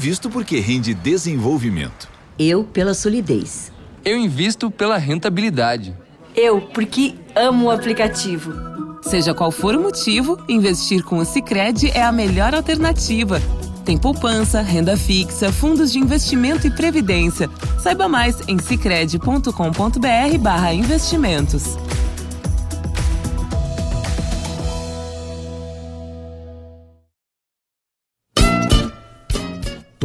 invisto porque rende desenvolvimento. Eu pela solidez. Eu invisto pela rentabilidade. Eu porque amo o aplicativo. Seja qual for o motivo, investir com o Sicredi é a melhor alternativa. Tem poupança, renda fixa, fundos de investimento e previdência. Saiba mais em sicredi.com.br/investimentos.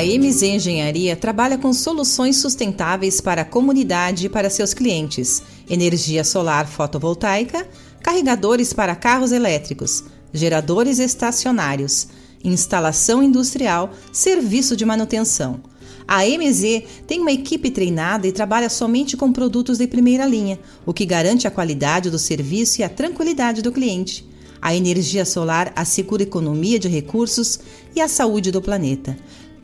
A MZ Engenharia trabalha com soluções sustentáveis para a comunidade e para seus clientes: energia solar fotovoltaica, carregadores para carros elétricos, geradores estacionários, instalação industrial, serviço de manutenção. A MZ tem uma equipe treinada e trabalha somente com produtos de primeira linha, o que garante a qualidade do serviço e a tranquilidade do cliente. A energia solar assegura economia de recursos e a saúde do planeta.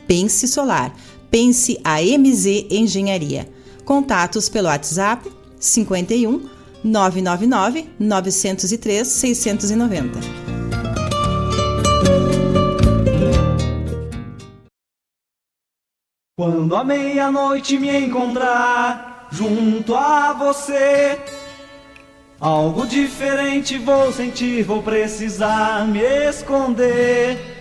Pense Solar. Pense a MZ Engenharia. Contatos pelo WhatsApp 51 999 903 690. Quando a meia-noite me encontrar junto a você, algo diferente vou sentir, vou precisar me esconder.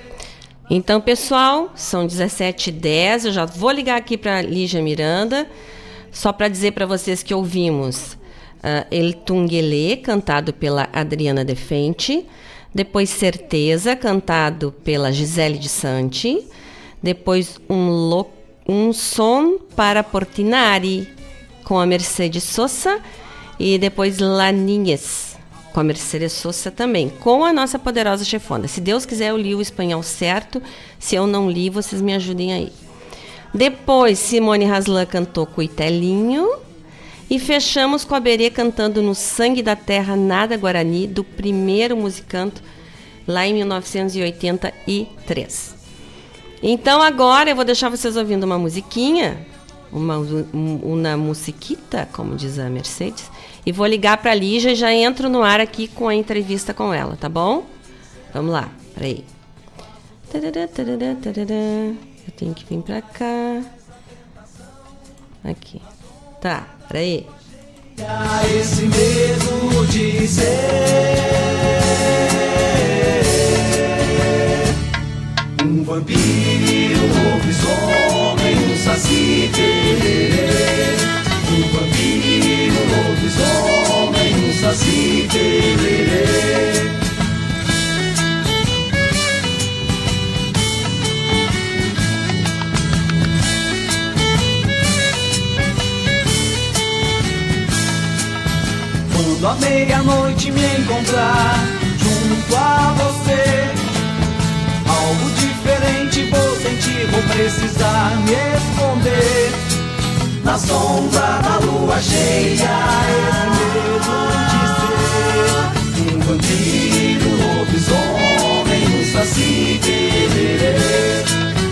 Então, pessoal, são 17h10. Eu já vou ligar aqui para Lígia Miranda, só para dizer para vocês que ouvimos uh, El Tunguelê, cantado pela Adriana Defente. Depois Certeza, cantado pela Gisele de Santi. Depois um, lo, um Som para Portinari, com a Mercedes Sosa. E depois Laninhas, com a Mercedes Sosa também, com a nossa poderosa chefona. Se Deus quiser, eu li o espanhol certo. Se eu não li, vocês me ajudem aí. Depois, Simone Haslan cantou Cuitelinho. E fechamos com a Berê cantando No Sangue da Terra Nada Guarani, do primeiro musicanto, lá em 1983. Então agora eu vou deixar vocês ouvindo uma musiquinha, uma, uma musiquita, como diz a Mercedes, e vou ligar para a Lígia e já entro no ar aqui com a entrevista com ela, tá bom? Vamos lá, peraí. Eu tenho que vir para cá. Aqui. Tá, peraí. Esse medo de ser um vampiro, um lobisomem, um saci lobisomem, um saci tererê. Quando à meia-noite me encontrar junto a você, algo diferente vou sentir, vou precisar me esconder. Na sombra da lua cheia, esse medo de ser um vampiro, um lobisomem, um saci tererê.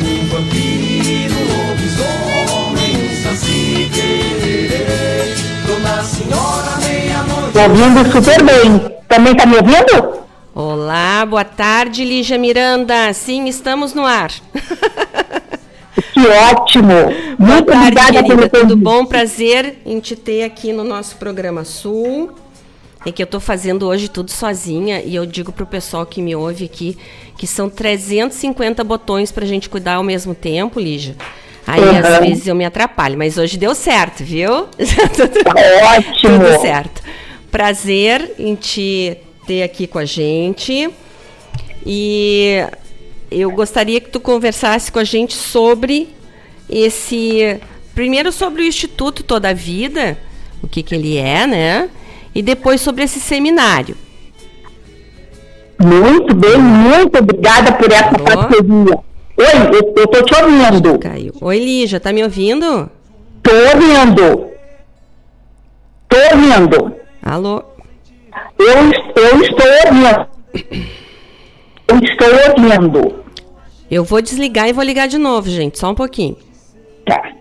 Um vampiro, um lobisomem, um saci tererê. Dona Senhora meia-noite. Ouvindo super bem. Também tá me ouvindo? Olá, boa tarde, Lígia Miranda. Sim, estamos no ar. Que ótimo. Boa Muito tarde, obrigada querida. pelo Tudo bom? Prazer em te ter aqui no nosso programa Sul. É que eu tô fazendo hoje tudo sozinha e eu digo pro pessoal que me ouve aqui que são 350 botões pra gente cuidar ao mesmo tempo, Lígia. Aí às Uhum. vezes eu me atrapalho, mas hoje deu certo, viu? tudo, ótimo. Tudo certo. Prazer em te ter aqui com a gente. E eu gostaria que tu conversasse com a gente sobre esse. Primeiro sobre o Instituto Toda a Vida, o que, que ele é, né? E depois sobre esse seminário. Muito bem, muito obrigada por essa parceria. Oi, eu, eu tô te ouvindo. Caiu. Oi, Lígia, tá me ouvindo? Tô ouvindo. Tô ouvindo. Alô? Eu, eu estou ouvindo. Eu estou ouvindo. Eu vou desligar e vou ligar de novo, gente, só um pouquinho. Tá.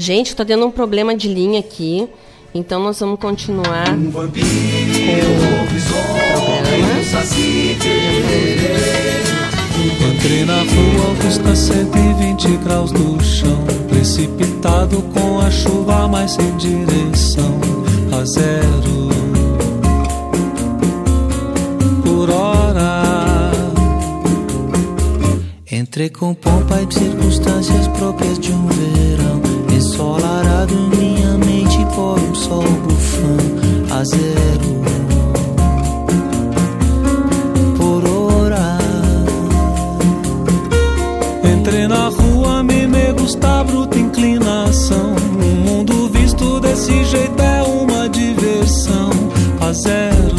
Gente, tô tendo um problema de linha aqui. Então nós vamos continuar com o programa. Entrei na rua, custa 120 graus no chão. Precipitado com a chuva, mas sem direção a zero por hora. Entrei com pompa e circunstâncias próprias de um verão. Ensolarado minha mente por um sol bufão a zero por hora. Entrei na rua, me me gusta bruta inclinação. O mundo visto desse jeito é uma diversão a zero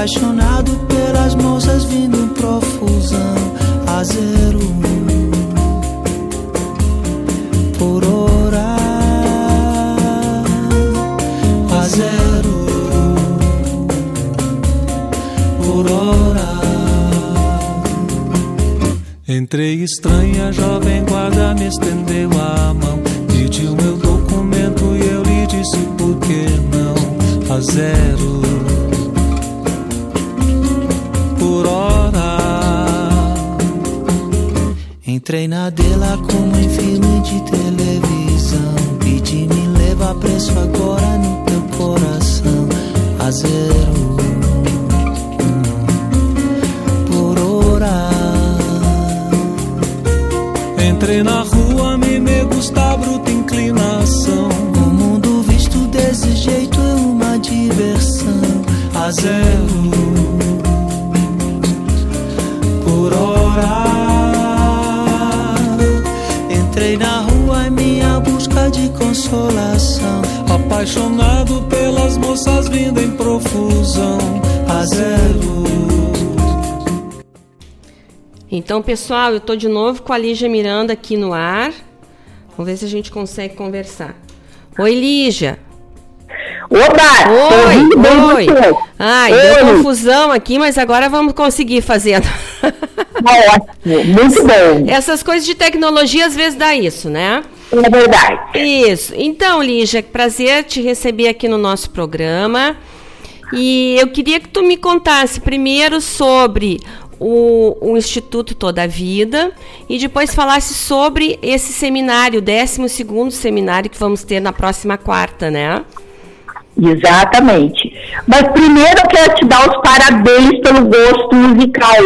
Apaixonado pelas moças vindo em profusão a zero por hora. A zero por hora. Entrei estranha, jovem guarda me estendeu a mão. Entrei na dela como em filme de televisão. Pedi me leva preço agora no teu coração. A zero por hora. Entrei na rua, me me gusta bruta inclinação. O mundo visto desse jeito é uma diversão. A zero consolação. Apaixonado pelas moças vindo em profusão. A zero. Então, pessoal, eu tô de novo com a Lígia Miranda aqui no ar. Vamos ver se a gente consegue conversar. Oi, Lígia. Oba! Oi, bem oi. você. Ai, Oi. deu confusão aqui, mas agora vamos conseguir fazer. Tá ótimo, muito bom. Essas coisas de tecnologia às vezes dá isso, né? É verdade. Isso. Então, Lígia, prazer te receber aqui no nosso programa. E eu queria que tu me contasse primeiro sobre o, o Instituto Toda a Vida e depois falasse sobre esse seminário, o 12 seminário que vamos ter na próxima quarta, né? Exatamente. Mas primeiro eu quero te dar os parabéns pelo gosto musical.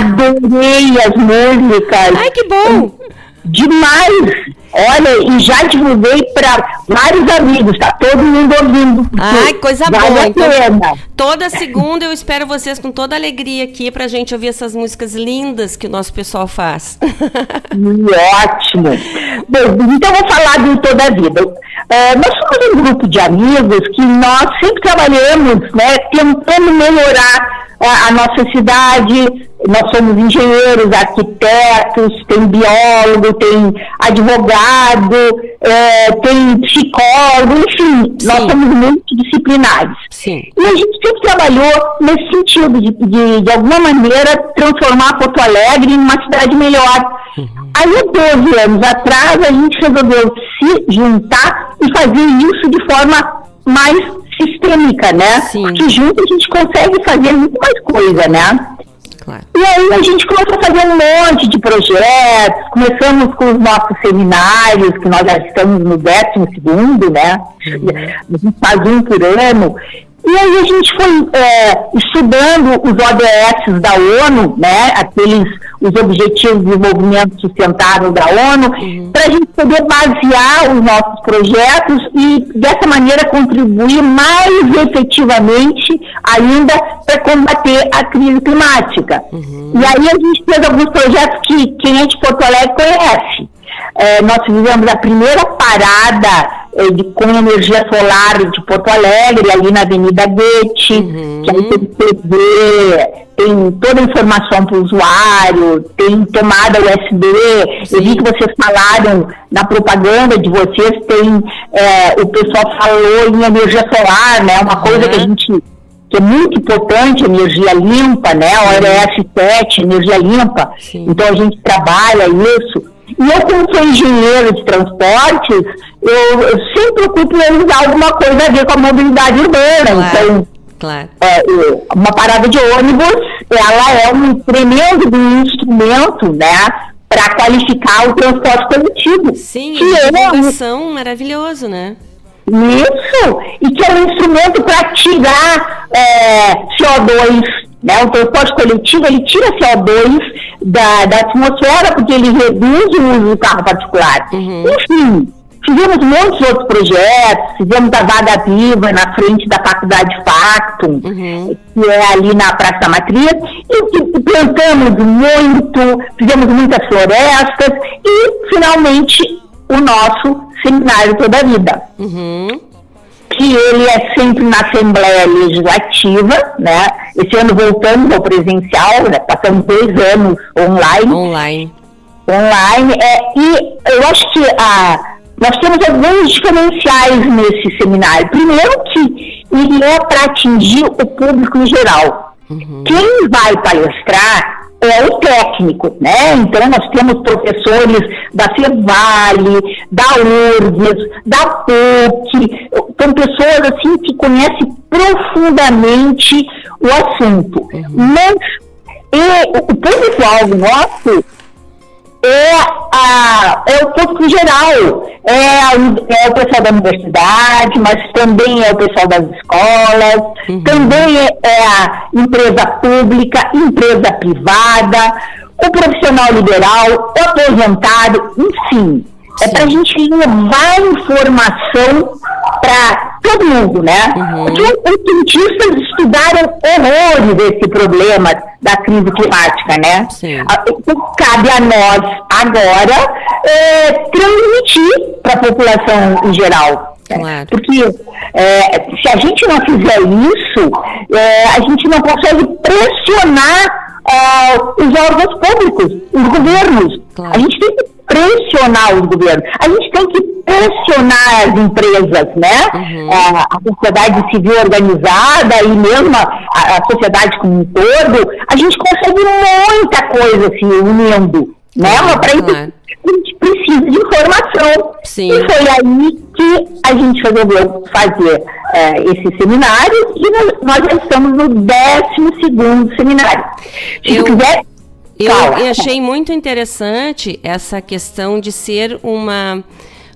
Adorei as músicas. Ai, que bom! Demais! Olha, e já divulguei para vários amigos, tá todo mundo ouvindo. Ai, coisa vale boa. a Então, pena. toda segunda eu espero vocês com toda alegria aqui pra gente ouvir essas músicas lindas que o nosso pessoal faz. Hum, Ótimo. Bom, então eu vou falar do Toda a Vida. É, nós somos um grupo de amigos que nós sempre trabalhamos, né, tentando melhorar é, a nossa cidade. Nós somos engenheiros, arquitetos, tem biólogo, tem advogado, é, tem psicólogo, enfim, nós somos multidisciplinares. Sim. E a gente sempre trabalhou nesse sentido, de, de, de alguma maneira, transformar Porto Alegre em uma cidade melhor. Aí, 12 anos atrás, a gente resolveu se juntar e fazer isso de forma mais sistêmica, né? Porque junto a gente consegue fazer muito mais coisa, né? E aí a gente começou a fazer um monte de projetos, começamos com os nossos seminários, que nós já estamos no décimo segundo, né? A gente faz um por ano. E aí a gente foi é, estudando os ODS da ONU, né? Aqueles, os Objetivos de Desenvolvimento Sustentável da ONU, para a gente poder basear os nossos projetos e dessa maneira contribuir mais efetivamente ainda para combater a crise climática. E aí a gente fez alguns projetos que quem é de Porto Alegre conhece. É, nós fizemos a primeira parada é, de, com energia solar de Porto Alegre, ali na Avenida Goethe, que aí tem TV, tem toda a informação para o usuário, tem tomada USB. Eu vi que vocês falaram na propaganda de vocês, tem é, o pessoal falou em energia solar, né? Uma coisa que a gente que é muito importante, energia limpa, né? A ORS 7, energia limpa. Então a gente trabalha isso. E eu, como sou engenheiro de transportes, eu, eu sempre procuro realizar alguma coisa a ver com a mobilidade urbana. Então, Claro. é, é, uma parada de ônibus, ela é um tremendo instrumento, né, para qualificar o transporte coletivo. Sim, que é um- divulgação maravilhoso, né? isso, e que é um instrumento para tirar é, CO2, né? O transporte coletivo, ele tira CO2 da, da atmosfera porque ele reduz o uso do carro particular. Enfim, fizemos muitos outros projetos, fizemos a Vaga Viva na frente da Faculdade Factum, que é ali na Praça Matriz, e, plantamos muito, fizemos muitas florestas e, finalmente, o nosso seminário Toda a Vida que ele é sempre na Assembleia Legislativa, né? Esse ano voltamos ao presencial, né? passamos dois anos online. Online. Online. É, e eu acho que a, nós temos alguns diferenciais nesse seminário. Primeiro que ele é para atingir o público em geral. Quem vai palestrar é o técnico, né? Então nós temos professores da Cevale, da URGS, da PUC, são pessoas assim que conhecem profundamente o assunto. Mas e, o público-alvo nosso é, a, é o público em geral, é, a- é o pessoal da universidade, mas também é o pessoal das escolas, também é, é a empresa pública, empresa privada, o profissional liberal, o aposentado, enfim. É para a gente levar informação para todo mundo, né? Porque os cientistas estudaram horrores desse problema da crise climática, né? Então, cabe a nós agora é, transmitir para a população em geral. né? Porque é, se a gente não fizer isso, é, a gente não consegue pressionar ah, os órgãos públicos, os governos. A gente tem que pressionar os governos. A gente tem que pressionar as empresas, né? Ah, a sociedade civil organizada e mesmo a, a sociedade como um todo, a gente consegue muita coisa se unindo, né? Mas para isso a gente precisa de informação. E foi aí que a gente resolveu fazer eh, esse seminário e nós, nós já estamos no 12 seminário. Se Eu- quiser. Eu, eu achei muito interessante essa questão de ser uma,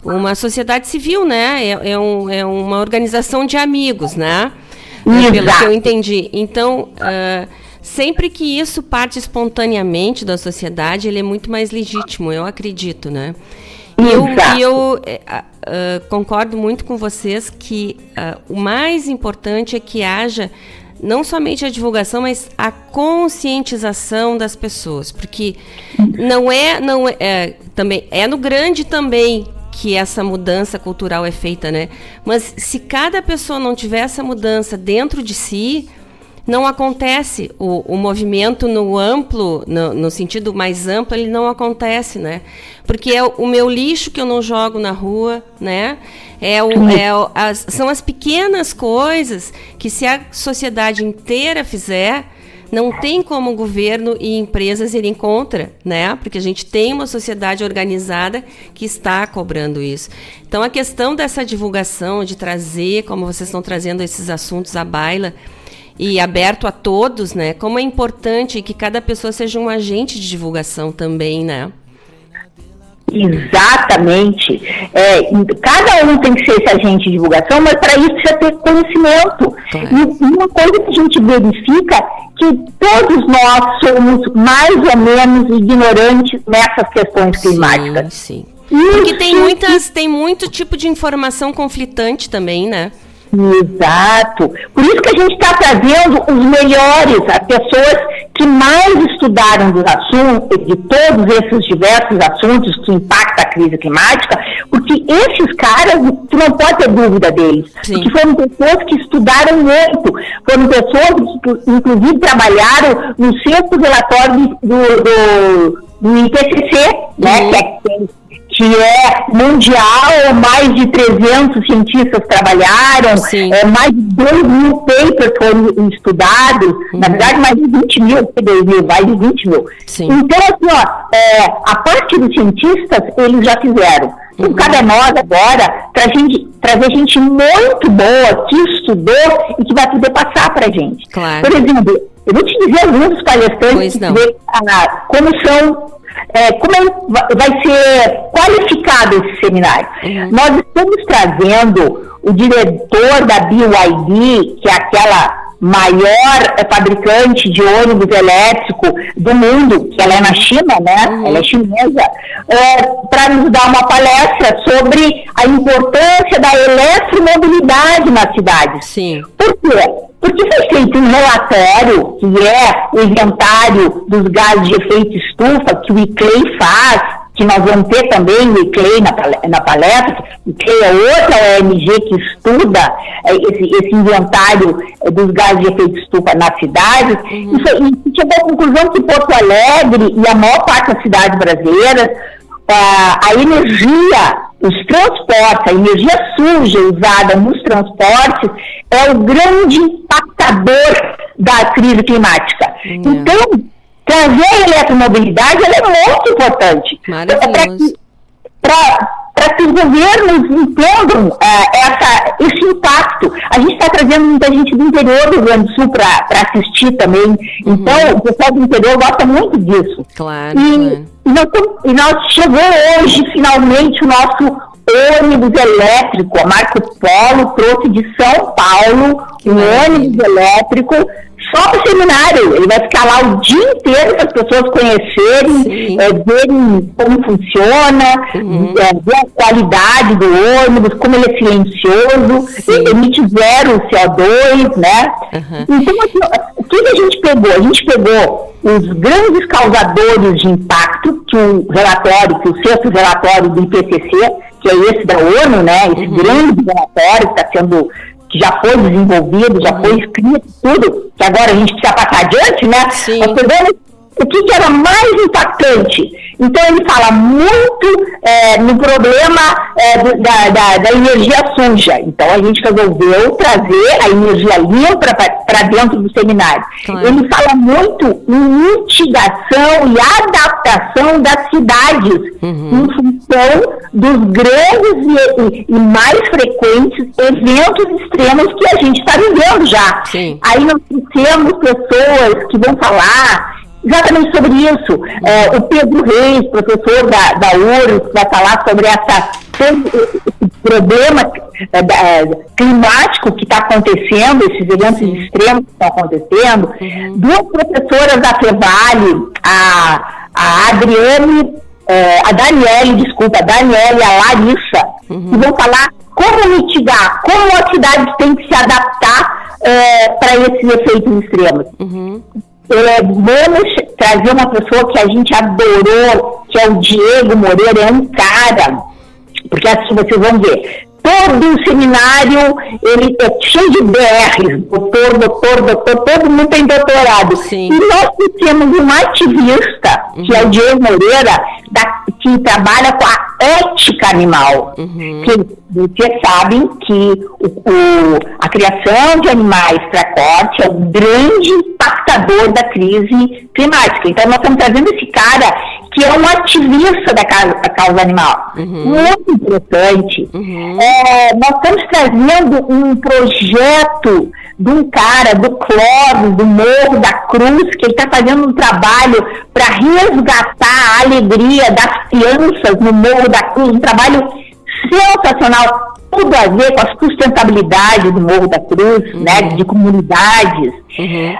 uma sociedade civil, né? É, é um- é uma organização de amigos, né? É, Pelo que eu Exato. entendi. Então, ah, sempre que isso parte espontaneamente da sociedade, ele é muito mais legítimo, eu acredito, né? E eu, eu ah, concordo muito com vocês que ah, o mais importante é que haja não somente a divulgação, mas a conscientização das pessoas, porque não é, não é, é, também é no grande também que essa mudança cultural é feita, né? Mas se cada pessoa não tiver essa mudança dentro de si, não acontece o, o movimento no amplo, no, no sentido mais amplo, ele não acontece, né? Porque é o, o meu lixo que eu não jogo na rua, né? É o, é o- as- são as pequenas coisas que se a sociedade inteira fizer, não tem como o governo e empresas irem contra, né? Porque a gente tem uma sociedade organizada que está cobrando isso. Então a questão dessa divulgação, de trazer, como vocês estão trazendo esses assuntos à baila, e aberto a todos, né? Como é importante que cada pessoa seja um agente de divulgação também, né? Exatamente. É, cada um tem que ser esse agente de divulgação, mas para isso precisa ter conhecimento. E uma coisa que a gente verifica que todos nós somos mais ou menos ignorantes nessas questões climáticas. Sim. Porque tem muitas, tem muito tipo de informação conflitante também, né? Exato. Por isso que a gente está trazendo os melhores, as pessoas que mais estudaram dos assuntos, de todos esses diversos assuntos que impactam a crise climática, porque esses caras, tu não pode ter dúvida deles, porque foram pessoas que estudaram muito, foram pessoas que, inclusive, trabalharam no sexto relatório do, do, do IPCC, né, que é que é mundial, mais de 300 cientistas trabalharam, é, mais de 2 mil papers foram estudados, na verdade mais de 20 mil, que 2 mil, mais de 20 mil. Então, assim, ó, é, a parte dos cientistas, eles já fizeram. Então, cabe a nós agora tra gente, trazer gente muito boa, que estudou e que vai poder passar para gente. Claro. Por exemplo, eu vou te dizer alguns dos palestrantes ver, ah, como são, é, como é, va- vai ser qualificado esse seminário. Nós estamos trazendo o diretor da BYD, que é aquela maior fabricante de ônibus elétrico do mundo, que ela é na China, né? Ela é chinesa, para nos dar uma palestra sobre a importância da eletromobilidade na cidade. Sim. Por quê? Porque foi feito um relatório, que é o inventário dos gases de efeito estufa, que o ICLEI faz, que nós vamos ter também o ICLEI na, pale- na palestra. O ICLEI é outra ONG que estuda eh, esse, esse inventário eh, dos gases de efeito estufa na cidade. E, foi- e chegou à conclusão que Porto Alegre e a maior parte das cidades brasileiras a energia, os transportes, a energia suja usada nos transportes é o grande impactador da crise climática. Então, trazer a eletromobilidade ela é muito importante. Para que os governos entendam ah, essa, esse impacto. A gente está trazendo muita gente do interior do Rio Grande do Sul para assistir também. Então, o pessoal do interior gosta muito disso. Claro. E, e nós, e nós chegou hoje, finalmente, o nosso ônibus elétrico. A Marco Polo trouxe de São Paulo um ônibus elétrico só para o seminário. Ele vai ficar lá o dia inteiro para as pessoas conhecerem, é, verem como funciona, é, ver a qualidade do ônibus, como ele é silencioso, emite zero CO2, né? Então, assim, o que que a gente pegou? A gente pegou os grandes causadores de impacto, que o relatório, que o sexto relatório do IPCC, que é esse da ONU, né? Esse grande relatório que está sendo que já foi desenvolvido, já foi escrito, tudo, que agora a gente precisa passar adiante, né? Nós pegamos o que, que era mais impactante. Então ele fala muito é, no problema é, da, da, da energia suja. Então a gente resolveu trazer a energia limpa para dentro do seminário. Ele fala muito em mitigação e adaptação das cidades em função dos grandes e, e- e mais frequentes eventos extremos que a gente está vivendo já. Aí nós temos pessoas que vão falar exatamente sobre isso. É, o Pedro Reis, professor da, da URSS, vai falar sobre essa, esse problema é, é, climático que está acontecendo, esses eventos extremos que estão acontecendo. Duas professoras da Fevale, a, a Adriane, é, a Daniele, desculpa, a Daniele e a Larissa, que vão falar como mitigar, como a cidade tem que se adaptar para esses efeitos extremos. É, vamos trazer uma pessoa que a gente adorou, que é o Diego Moreira, é um cara, porque assim vocês vão ver, todo o seminário, ele é cheio de BRs, doutor, doutor, doutor, todo mundo tem doutorado. E nós temos um ativista, que é o Diego Moreira, da- que trabalha com a ética animal. Que vocês sabem que o- o- a criação de animais para corte é um grande impactador da crise climática. Então nós estamos trazendo esse cara que é um ativista da causa, da causa animal. Muito interessante. É, nós estamos trazendo um projeto de um cara do Clóvis, do Morro da Cruz, que ele está fazendo um trabalho para resgatar a alegria das crianças no Morro da Cruz, um trabalho sensacional, tudo a ver com a sustentabilidade do Morro da Cruz, né, de comunidades.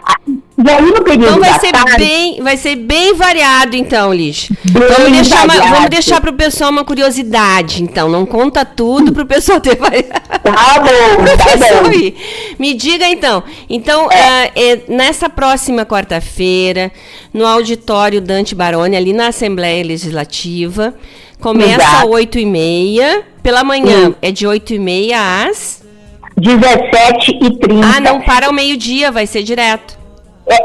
Ah, E aí no período Então vai da ser tarde, bem, vai ser bem variado então, Liz. Bem Vamos deixar, uma, vamos deixar pro pessoal uma curiosidade, então. Não conta tudo pro pessoal ter variado. Tá bom, tá bom. ir. Me diga então. Então, ah, é, nessa próxima quarta-feira, no auditório Dante Baroni, ali na Assembleia Legislativa, começa às Exato. 8h30. Pela manhã é de 8h30 às 17 e 30. Ah, não para ao meio-dia, vai ser direto. É,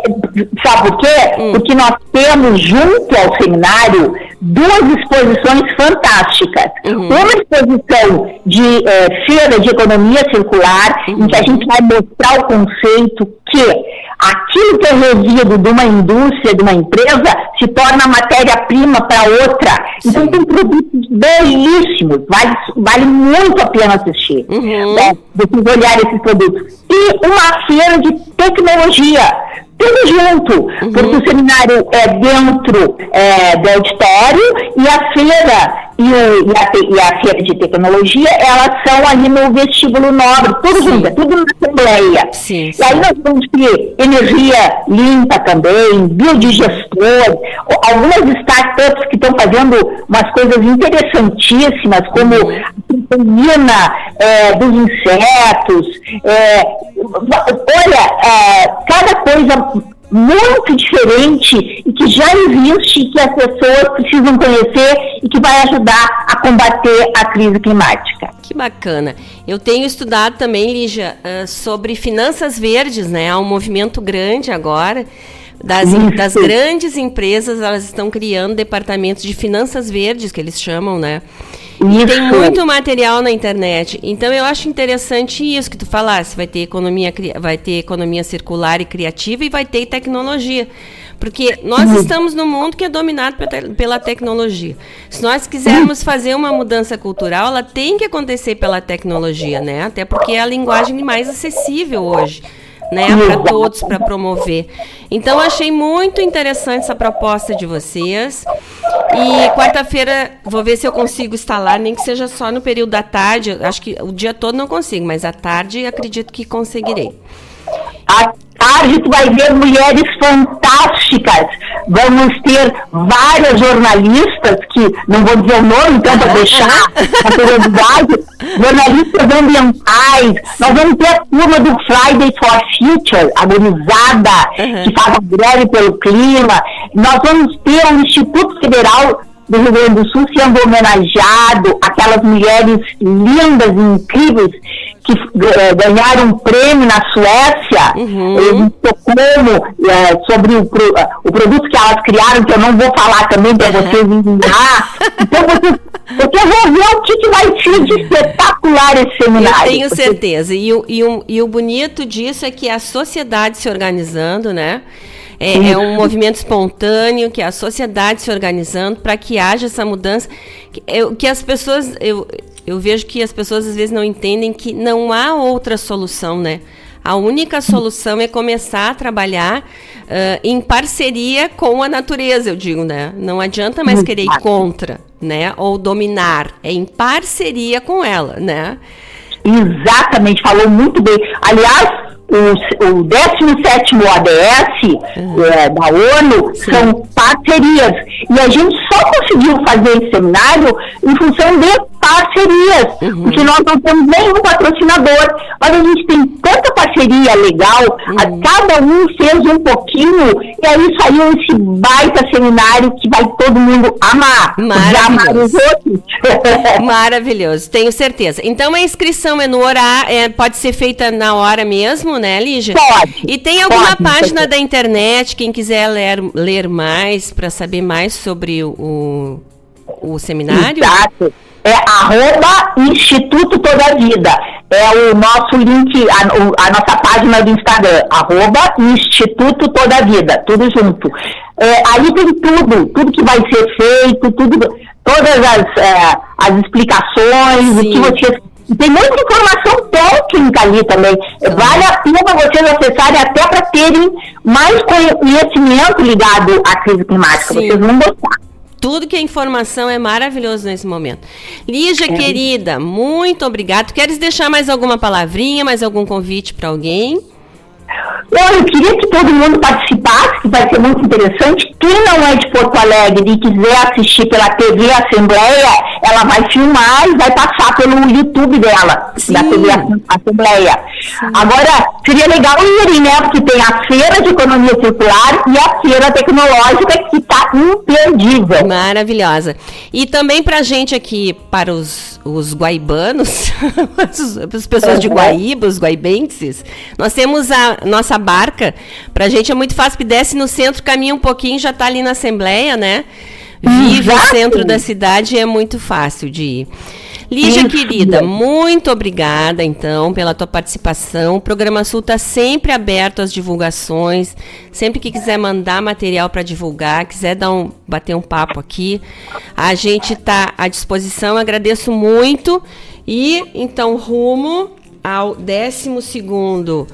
sabe por quê? Hum. Porque nós temos junto ao seminário duas exposições fantásticas. Uhum. Uma exposição de eh, feira de economia circular, em que a Uhum. gente vai mostrar o conceito que aquilo que é resíduo de uma indústria, de uma empresa, se torna matéria-prima para outra. Então tem produtos belíssimos, vale, vale muito a pena assistir. Uhum. né? Vocês olharem esses produtos. E uma feira de tecnologia. Tudo junto, Uhum. porque o seminário é dentro é, do auditório e a feira e, o- e a, e a feira de tecnologia, elas são ali no vestíbulo nobre, tudo junto, é tudo na assembleia. Sim, E aí nós vamos ter energia limpa também, biodigestor, algumas startups que estão fazendo umas coisas interessantíssimas, como a proteína é, dos insetos. é, olha, é, cada coisa muito diferente e que já existe e que as pessoas precisam conhecer e que vai ajudar a combater a crise climática. Que bacana. Eu tenho estudado também, Lígia, ah, sobre finanças verdes, né? Há um movimento grande agora. Das, das grandes empresas, elas estão criando departamentos de finanças verdes, que eles chamam, né? E tem Isso. muito material na internet. Então eu acho interessante isso que tu falasse. Vai ter economia, vai ter economia circular e criativa e vai ter tecnologia. Porque nós Uhum. estamos num mundo que é dominado pela tecnologia. Se nós quisermos fazer uma mudança cultural, ela tem que acontecer pela tecnologia, né? Até porque é a linguagem mais acessível hoje. Né, para todos, para promover. Então, achei muito interessante essa proposta de vocês. E quarta-feira, vou ver se eu consigo instalar, nem que seja só no período da tarde. Acho que o dia todo não consigo, mas à tarde acredito que conseguirei. Tarde tu vai ver mulheres fantásticas. Vamos ter várias jornalistas que, não vou dizer o nome, então, para deixar a curiosidade, jornalistas ambientais. Nós vamos ter a turma do Friday for Future, agonizada, que faz a greve pelo clima. Nós vamos ter o Instituto Federal do Rio Grande do Sul sendo homenageado, aquelas mulheres lindas e incríveis que eh, ganharam um prêmio na Suécia, eh, em Estocolmo, eh, sobre o, pro- eh, o produto que elas criaram, que eu não vou falar também para vocês enviar. Então vocês, vocês vão ver o que, que vai ser de espetacular esse seminário. Eu tenho Porque- certeza. E o, e, o, e o bonito disso é que a sociedade se organizando, né? É, é um movimento espontâneo, que é a sociedade se organizando para que haja essa mudança. Que, eu, que as pessoas. Eu, eu vejo que as pessoas às vezes não entendem que não há outra solução, né? A única solução é começar a trabalhar ah, em parceria com a natureza, eu digo, né? Não adianta mais querer ir contra, né? Ou dominar. É em parceria com ela, né? Exatamente, falou muito bem. Aliás, o, o 17 ODS eh, da ONU são parcerias. E a gente só conseguiu fazer esse seminário em função de parcerias, porque nós não temos nenhum patrocinador. Mas a gente tem tanta parceria legal, a- cada um fez um pouquinho, e aí saiu esse baita seminário que vai todo mundo amar. Já amar os outros. Maravilhoso, tenho certeza. Então a inscrição é no horário, é, pode ser feita na hora mesmo, né, Lígia? Pode. E tem alguma Pode, página pode. da internet, quem quiser ler, ler mais, para saber mais sobre o, o seminário? Exato. É arroba Instituto Toda Vida. É o nosso link, a, a nossa página do Instagram, arroba Instituto Toda Vida, tudo junto. É, aí tem tudo, tudo que vai ser feito, tudo, todas as, é, as explicações, o que Tem muita informação técnica ali também. Vale a pena vocês acessarem até para terem mais conhecimento ligado à crise climática. Sim. Vocês vão gostar. Tudo que é informação é maravilhoso nesse momento. Lígia, É. querida, muito obrigada. Queres deixar mais alguma palavrinha, mais algum convite para alguém? Olha, eu queria que todo mundo participasse, que vai ser muito interessante. Quem não é de Porto Alegre e quiser assistir pela TV Assembleia, ela vai filmar e vai passar pelo YouTube dela, da TV Assembleia. Agora, seria legal irem, né? Porque tem a Feira de Economia Circular e a Feira Tecnológica, que está imperdível. Maravilhosa. E também pra gente aqui, para os, os guaibanos, as, as pessoas de Uhum. Guaíba, os guaibenses, nós temos a nossa barca, pra gente é muito fácil, porque desce no centro, caminha um pouquinho, já tá ali na Assembleia, né? Vive o centro da cidade e é muito fácil de ir. Lígia, querida, muito obrigada, então, pela tua participação. O Programa Sul está sempre aberto às divulgações. Sempre que quiser mandar material para divulgar, quiser dar um, bater um papo aqui, a gente está à disposição. Agradeço muito. E, então, rumo ao 12º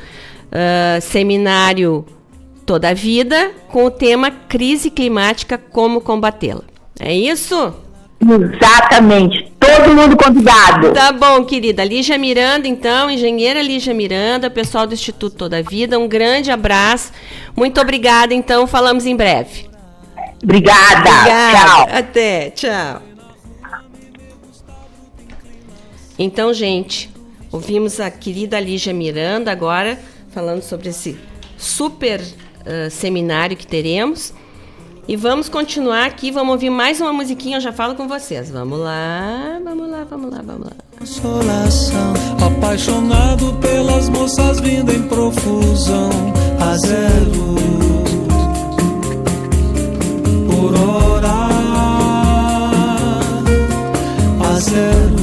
ah, Seminário Toda a Vida, com o tema Crise Climática, como combatê-la. É isso? Exatamente. Todo mundo convidado. Tá bom, querida. Lígia Miranda, então, engenheira Lígia Miranda, pessoal do Instituto Toda Vida, um grande abraço. Muito obrigada, então, falamos em breve. Obrigada. Obrigada. Tchau. Até, tchau. Então, gente, ouvimos a querida Lígia Miranda agora falando sobre esse super ah, seminário que teremos. E vamos continuar aqui, vamos ouvir mais uma musiquinha, eu já falo com vocês. Vamos lá, vamos lá, vamos lá, vamos lá. Consolação, apaixonado pelas moças vindo em profusão a zero por hora a zero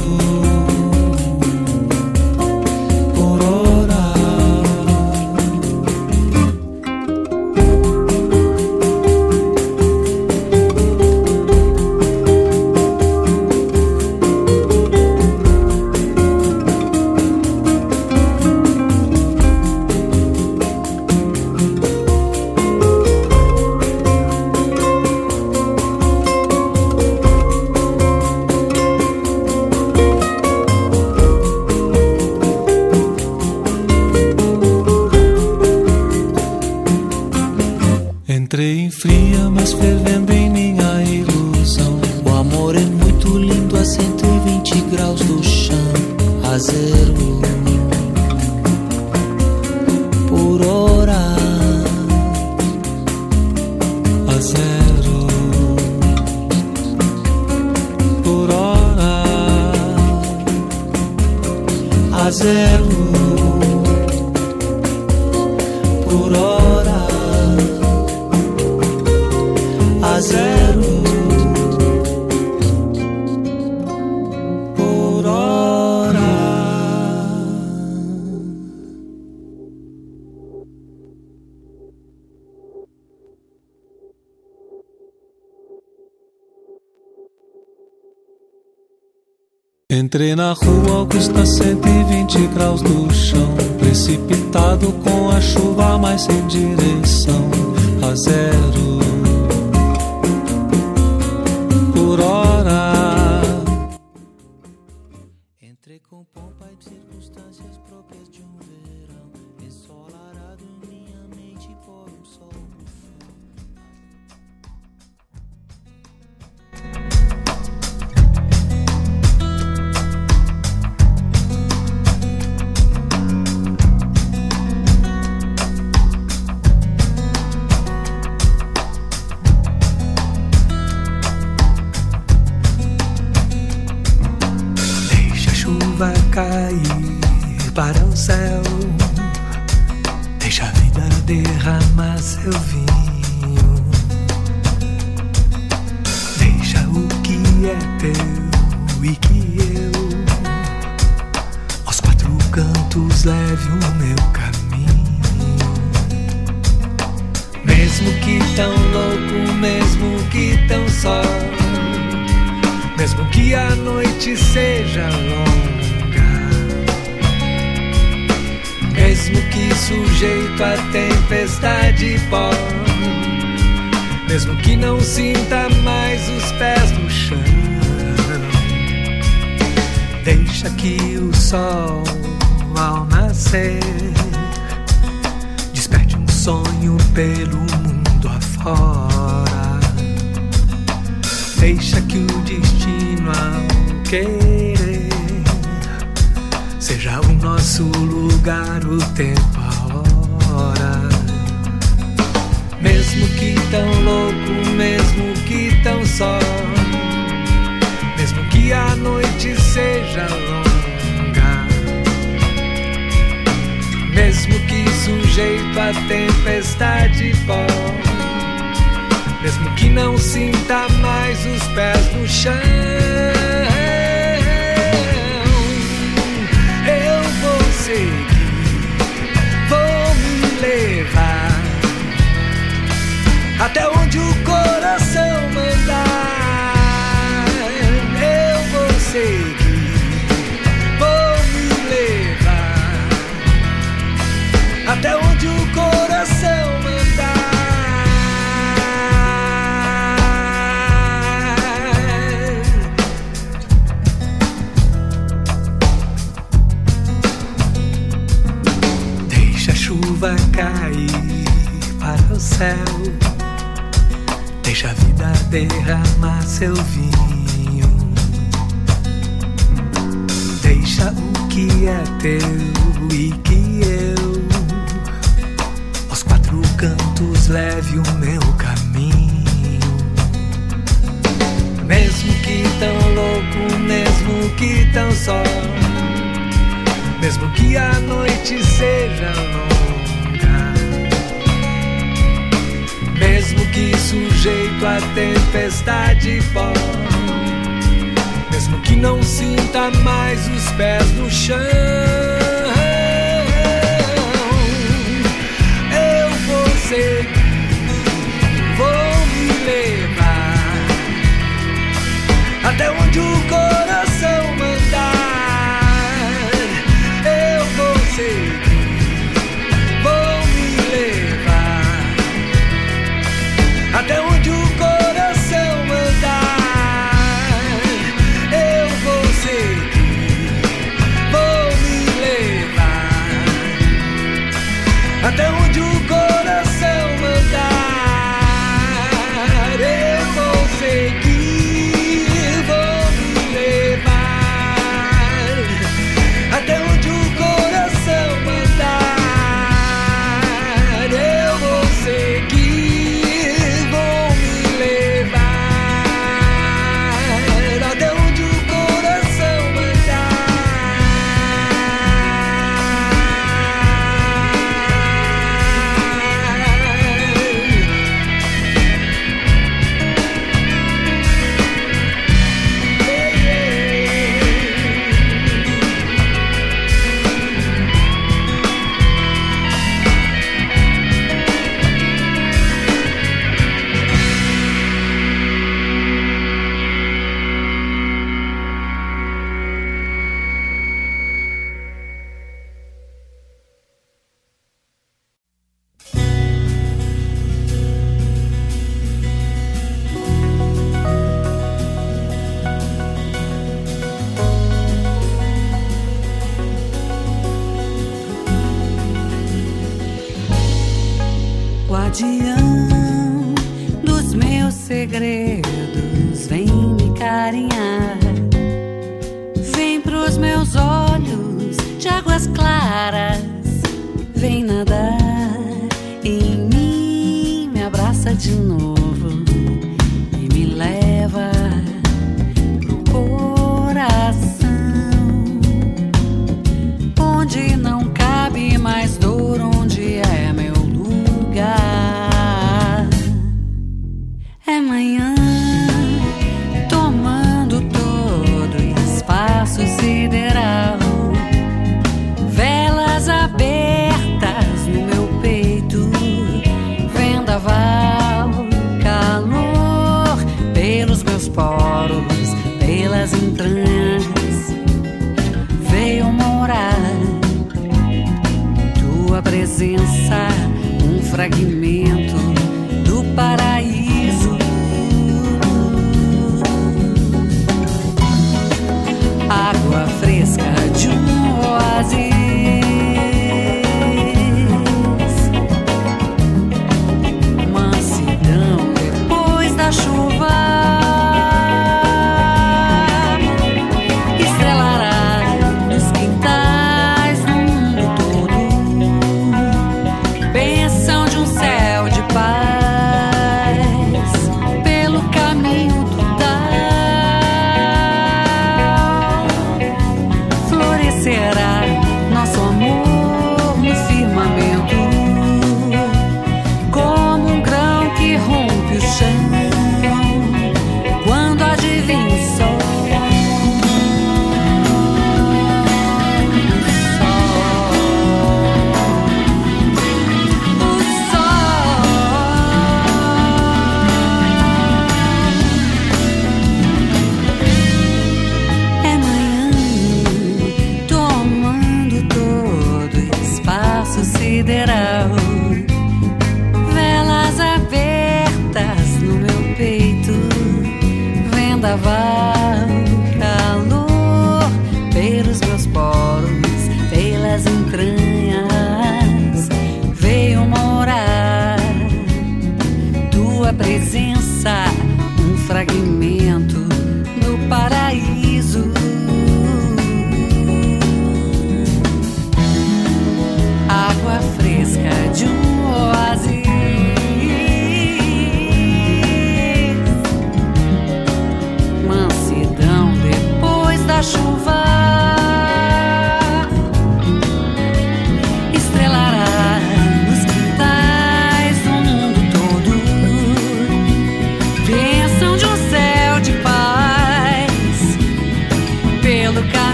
na rua, está 120 graus do chão. Precipitado com a chuva, mas sem direção. A zero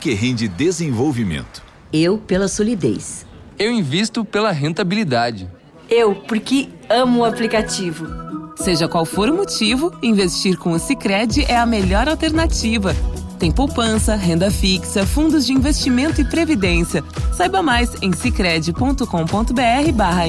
porque rende desenvolvimento. Eu pela solidez. Eu invisto pela rentabilidade. Eu, porque amo o aplicativo. Seja qual for o motivo, investir com o Sicredi é a melhor alternativa. Tem poupança, renda fixa, fundos de investimento e previdência. Saiba mais em sicredi.com.br/barra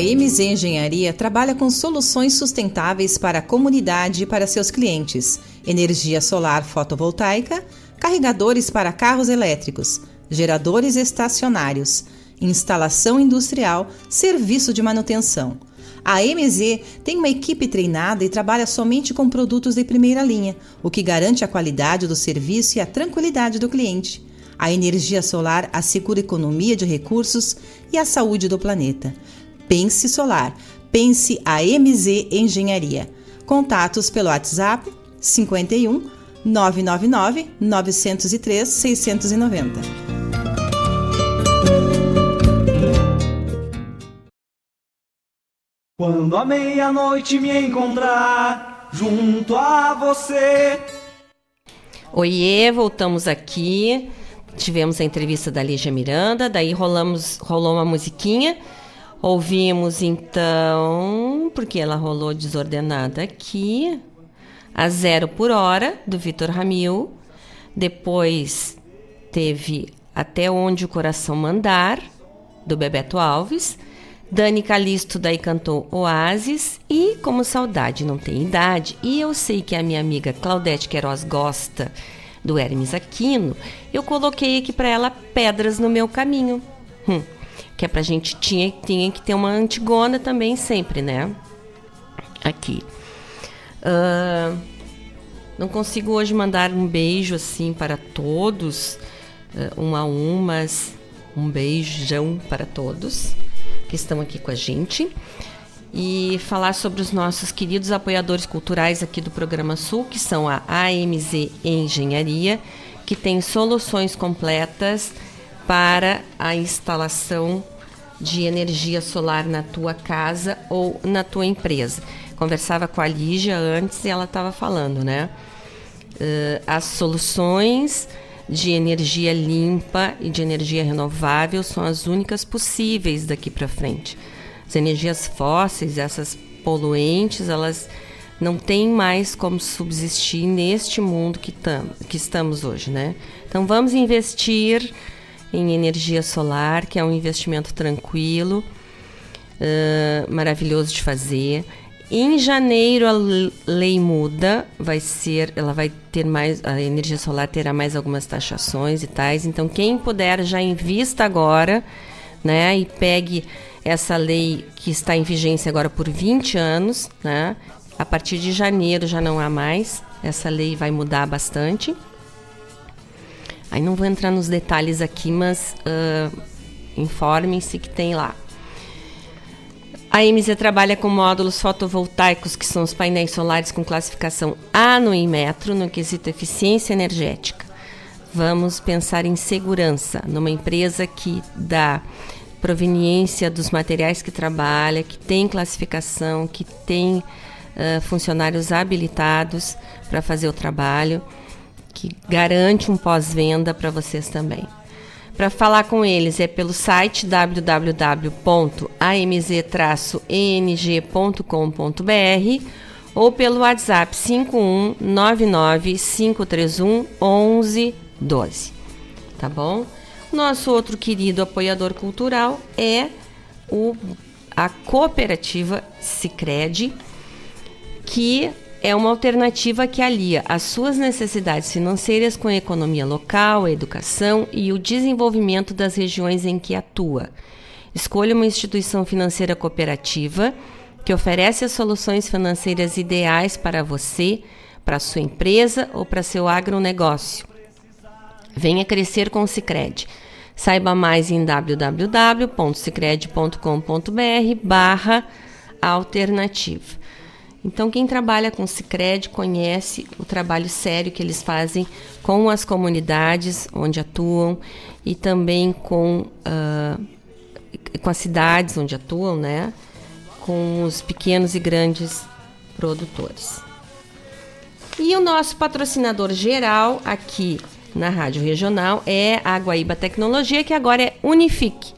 A MZ Engenharia trabalha com soluções sustentáveis para a comunidade e para seus clientes: energia solar fotovoltaica, carregadores para carros elétricos, geradores estacionários, instalação industrial, serviço de manutenção. A MZ tem uma equipe treinada e trabalha somente com produtos de primeira linha, o que garante a qualidade do serviço e a tranquilidade do cliente. A energia solar assegura economia de recursos e a saúde do planeta. Pense Solar. Pense a MZ Engenharia. Contatos pelo WhatsApp 51 999 903 690. Quando a meia-noite me encontrar junto a você. Oiê, voltamos aqui. Tivemos a entrevista da Lígia Miranda, daí rolamos, rolou uma musiquinha. Ouvimos então, porque ela rolou desordenada aqui, a Zero por Hora, do Vitor Ramil. Depois teve Até Onde o Coração Mandar, do Bebeto Alves. Dani Calisto daí cantou Oasis e Como Saudade Não Tem Idade. E eu sei que a minha amiga Claudete Queiroz gosta do Hermes Aquino. Eu coloquei aqui para ela Pedras no Meu Caminho. Hum, que é pra gente tinha, tinha que ter uma Antigona também sempre, né? Aqui. Ah, não consigo hoje mandar um beijo assim para todos, ah, um a um, mas um beijão para todos que estão aqui com a gente e falar sobre os nossos queridos apoiadores culturais aqui do Programa Sul, que são a AMZ Engenharia, que tem soluções completas para a instalação de energia solar na tua casa ou na tua empresa. Conversava com a Lígia antes e ela estava falando, né? Uh, as soluções de energia limpa e de energia renovável são as únicas possíveis daqui para frente. As energias fósseis, essas poluentes, elas não têm mais como subsistir neste mundo que, tam, que estamos hoje, né? Então vamos investir em energia solar, que é um investimento tranquilo, uh, maravilhoso de fazer. Em janeiro a lei muda, vai ser, ela vai ter mais, a energia solar terá mais algumas taxações e tais. Então quem puder já invista agora, né, e pegue essa lei que está em vigência agora por 20 anos, né? A partir de janeiro já não há mais. Essa lei vai mudar bastante. Aí não vou entrar nos detalhes aqui, mas uh, informem-se que tem lá. A MZ trabalha com módulos fotovoltaicos, que são os painéis solares com classificação A no Inmetro, no quesito eficiência energética. Vamos pensar em segurança, numa empresa que dá proveniência dos materiais que trabalha, que tem classificação, que tem uh, funcionários habilitados para fazer o trabalho, que garante um pós-venda para vocês também. Para falar com eles é pelo site www.amz-eng.com.br ou pelo WhatsApp 5199 531 1112. Tá bom? Nosso outro querido apoiador cultural é o, a cooperativa Sicredi, que é uma alternativa que alia as suas necessidades financeiras com a economia local, a educação e o desenvolvimento das regiões em que atua. Escolha uma instituição financeira cooperativa que oferece as soluções financeiras ideais para você, para sua empresa ou para seu agronegócio. Venha crescer com o Sicredi. Saiba mais em www.sicredi.com.br barra alternativa. Então, quem trabalha com Cicred conhece o trabalho sério que eles fazem com as comunidades onde atuam e também com, uh, com as cidades onde atuam, né? Com os pequenos e grandes produtores. E o nosso patrocinador geral aqui na Rádio Regional é a Guaíba Tecnologia, que agora é Unifique,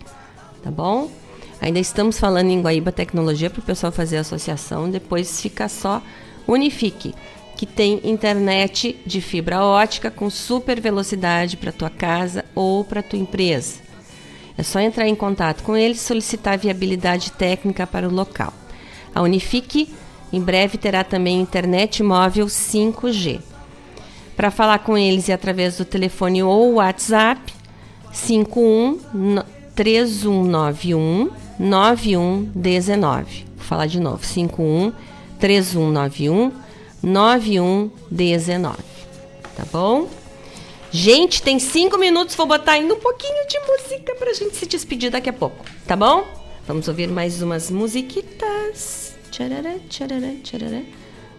tá bom? Ainda estamos falando em Guaíba Tecnologia para o pessoal fazer associação, depois fica só Unifique, que tem internet de fibra ótica com super velocidade para tua casa ou para tua empresa. É só entrar em contato com eles e solicitar viabilidade técnica para o local. A Unifique em breve terá também internet móvel 5G. Para falar com eles é através do telefone ou WhatsApp 51 3191 9119. Vou falar de novo: 51 3191 9119. Tá bom? Gente, tem cinco minutos. Vou botar ainda um pouquinho de música pra gente se despedir daqui a pouco. Tá bom? Vamos ouvir mais umas musiquitas. Tcharará, tcharará, tcharará.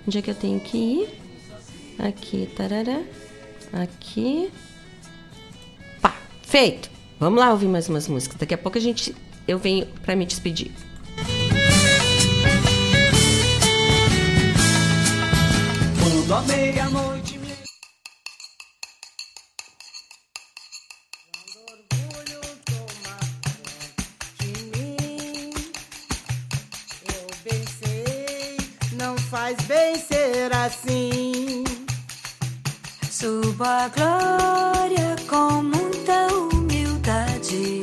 Onde é que eu tenho que ir? Aqui, tarará. Aqui. Pá, feito. Vamos lá ouvir mais umas músicas. Daqui a pouco a gente eu venho para me despedir. Quando a meia-noite me... Não faz bem ser assim. Suba a glória com muita humildade.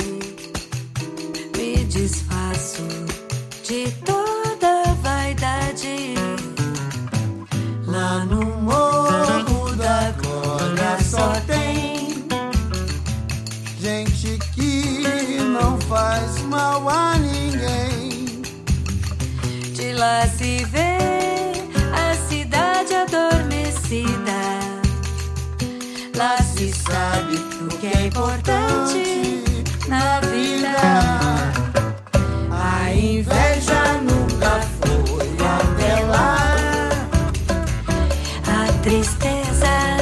Lá no morro da glória só tem gente que não faz mal a ninguém. De lá se vê a cidade adormecida. Lá se sabe o que é importante na vida. A inveja nunca foi até lá. Tristeza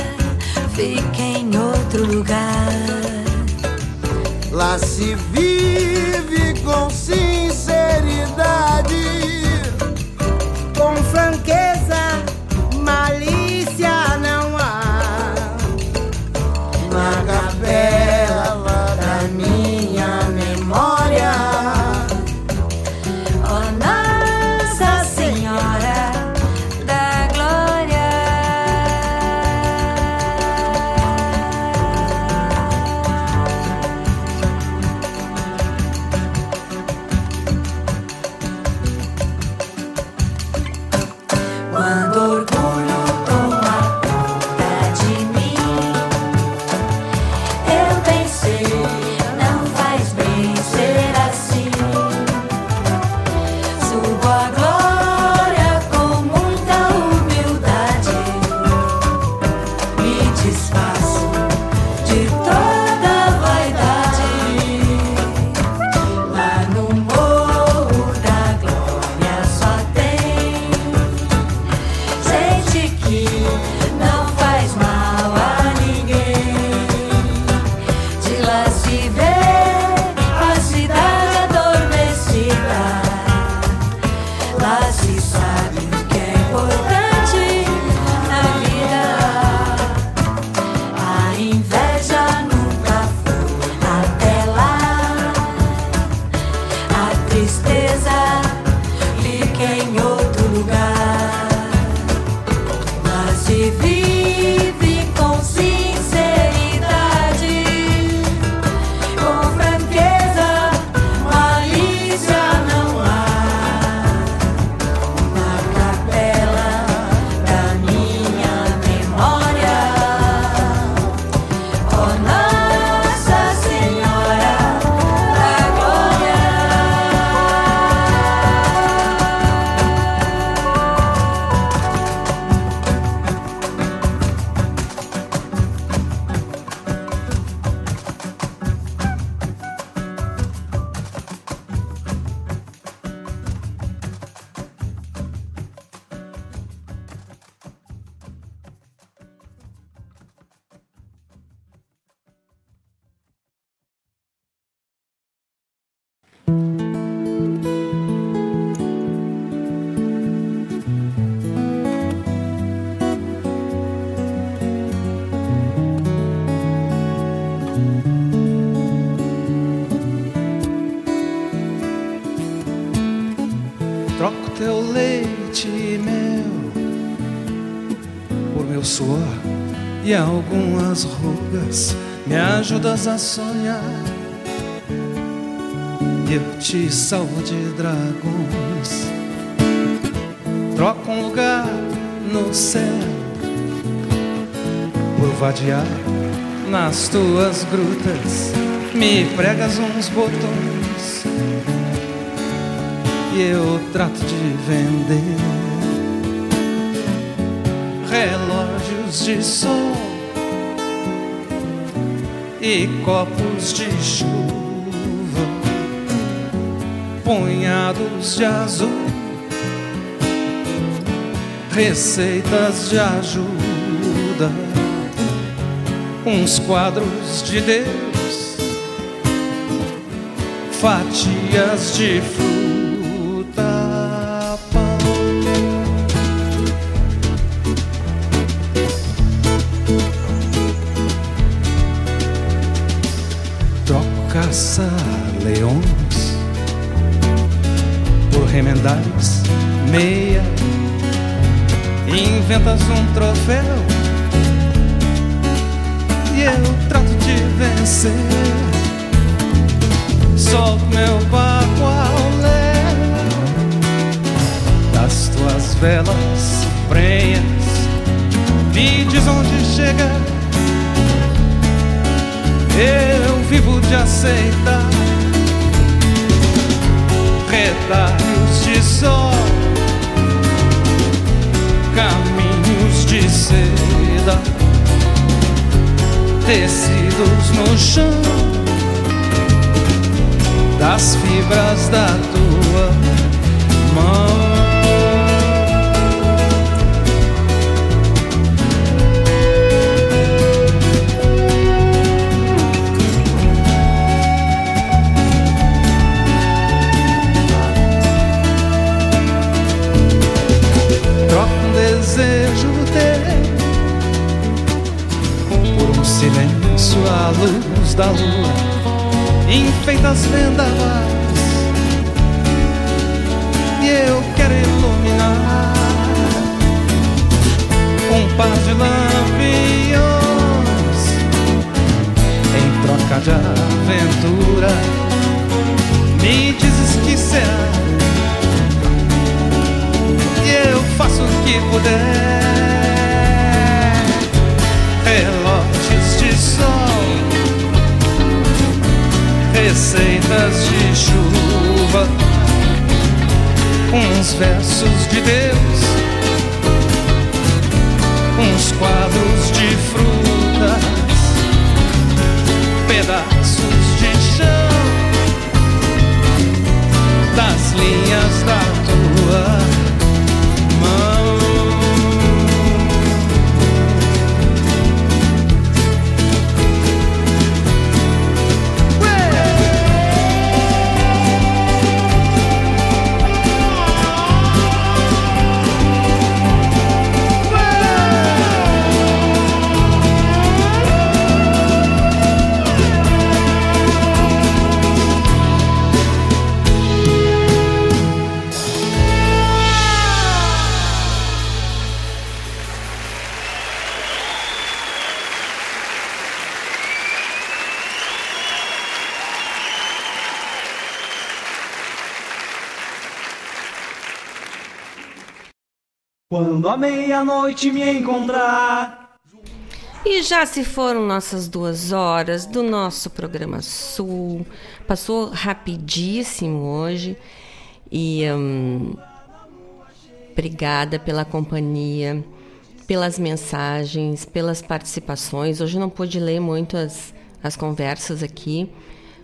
fica em outro lugar. Lá se vive com sinceridade, com franqueza, ajudas a sonhar. Eu te salvo de dragões. Troco um lugar no céu por vadiar nas tuas grutas. Me pregas uns botões e eu trato de vender relógios de sol e copos de chuva, punhados de azul, receitas de ajuda, uns quadros de Deus, fatias de fruta. Retalhos de sol, caminhos de seda, tecidos no chão das fibras da tua silêncio à luz da lua, enfeita as vendavais e eu quero iluminar um par de lampiões em troca de aventura. Me dizes que será e eu faço o que puder. Receitas de chuva, uns versos de Deus, uns quadros de frutas, pedaços de chão. Das linhas da tua Quando a meia-noite me encontrar. E já se foram nossas duas horas do nosso programa Sul. Passou rapidíssimo hoje. E hum, obrigada pela companhia, pelas mensagens, pelas participações. Hoje não pude ler muito as, as conversas aqui,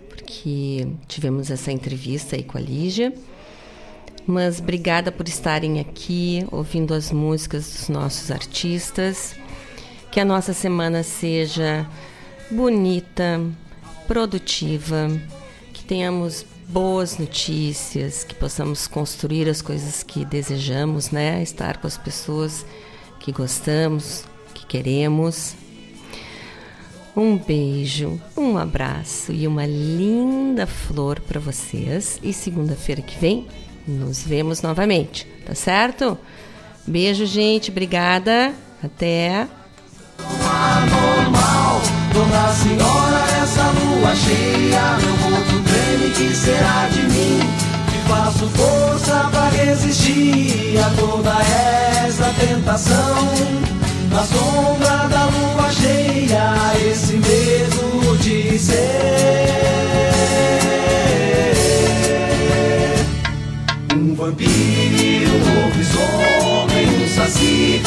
porque tivemos essa entrevista aí com a Lígia. Mas obrigada por estarem aqui, ouvindo as músicas dos nossos artistas. Que a nossa semana seja bonita, produtiva, que tenhamos boas notícias, que possamos construir as coisas que desejamos, né? Estar com as pessoas que gostamos, que queremos. Um beijo, um abraço e uma linda flor para vocês. E segunda-feira que vem Nos vemos novamente, tá certo? Beijo, gente. Obrigada. Até. anormal Dona Senhora, essa lua cheia Meu corpo treme, que será de mim? Que faço força pra resistir A toda essa tentação Na sombra da lua cheia Esse medo Um vampiro, um lobisomem, um saci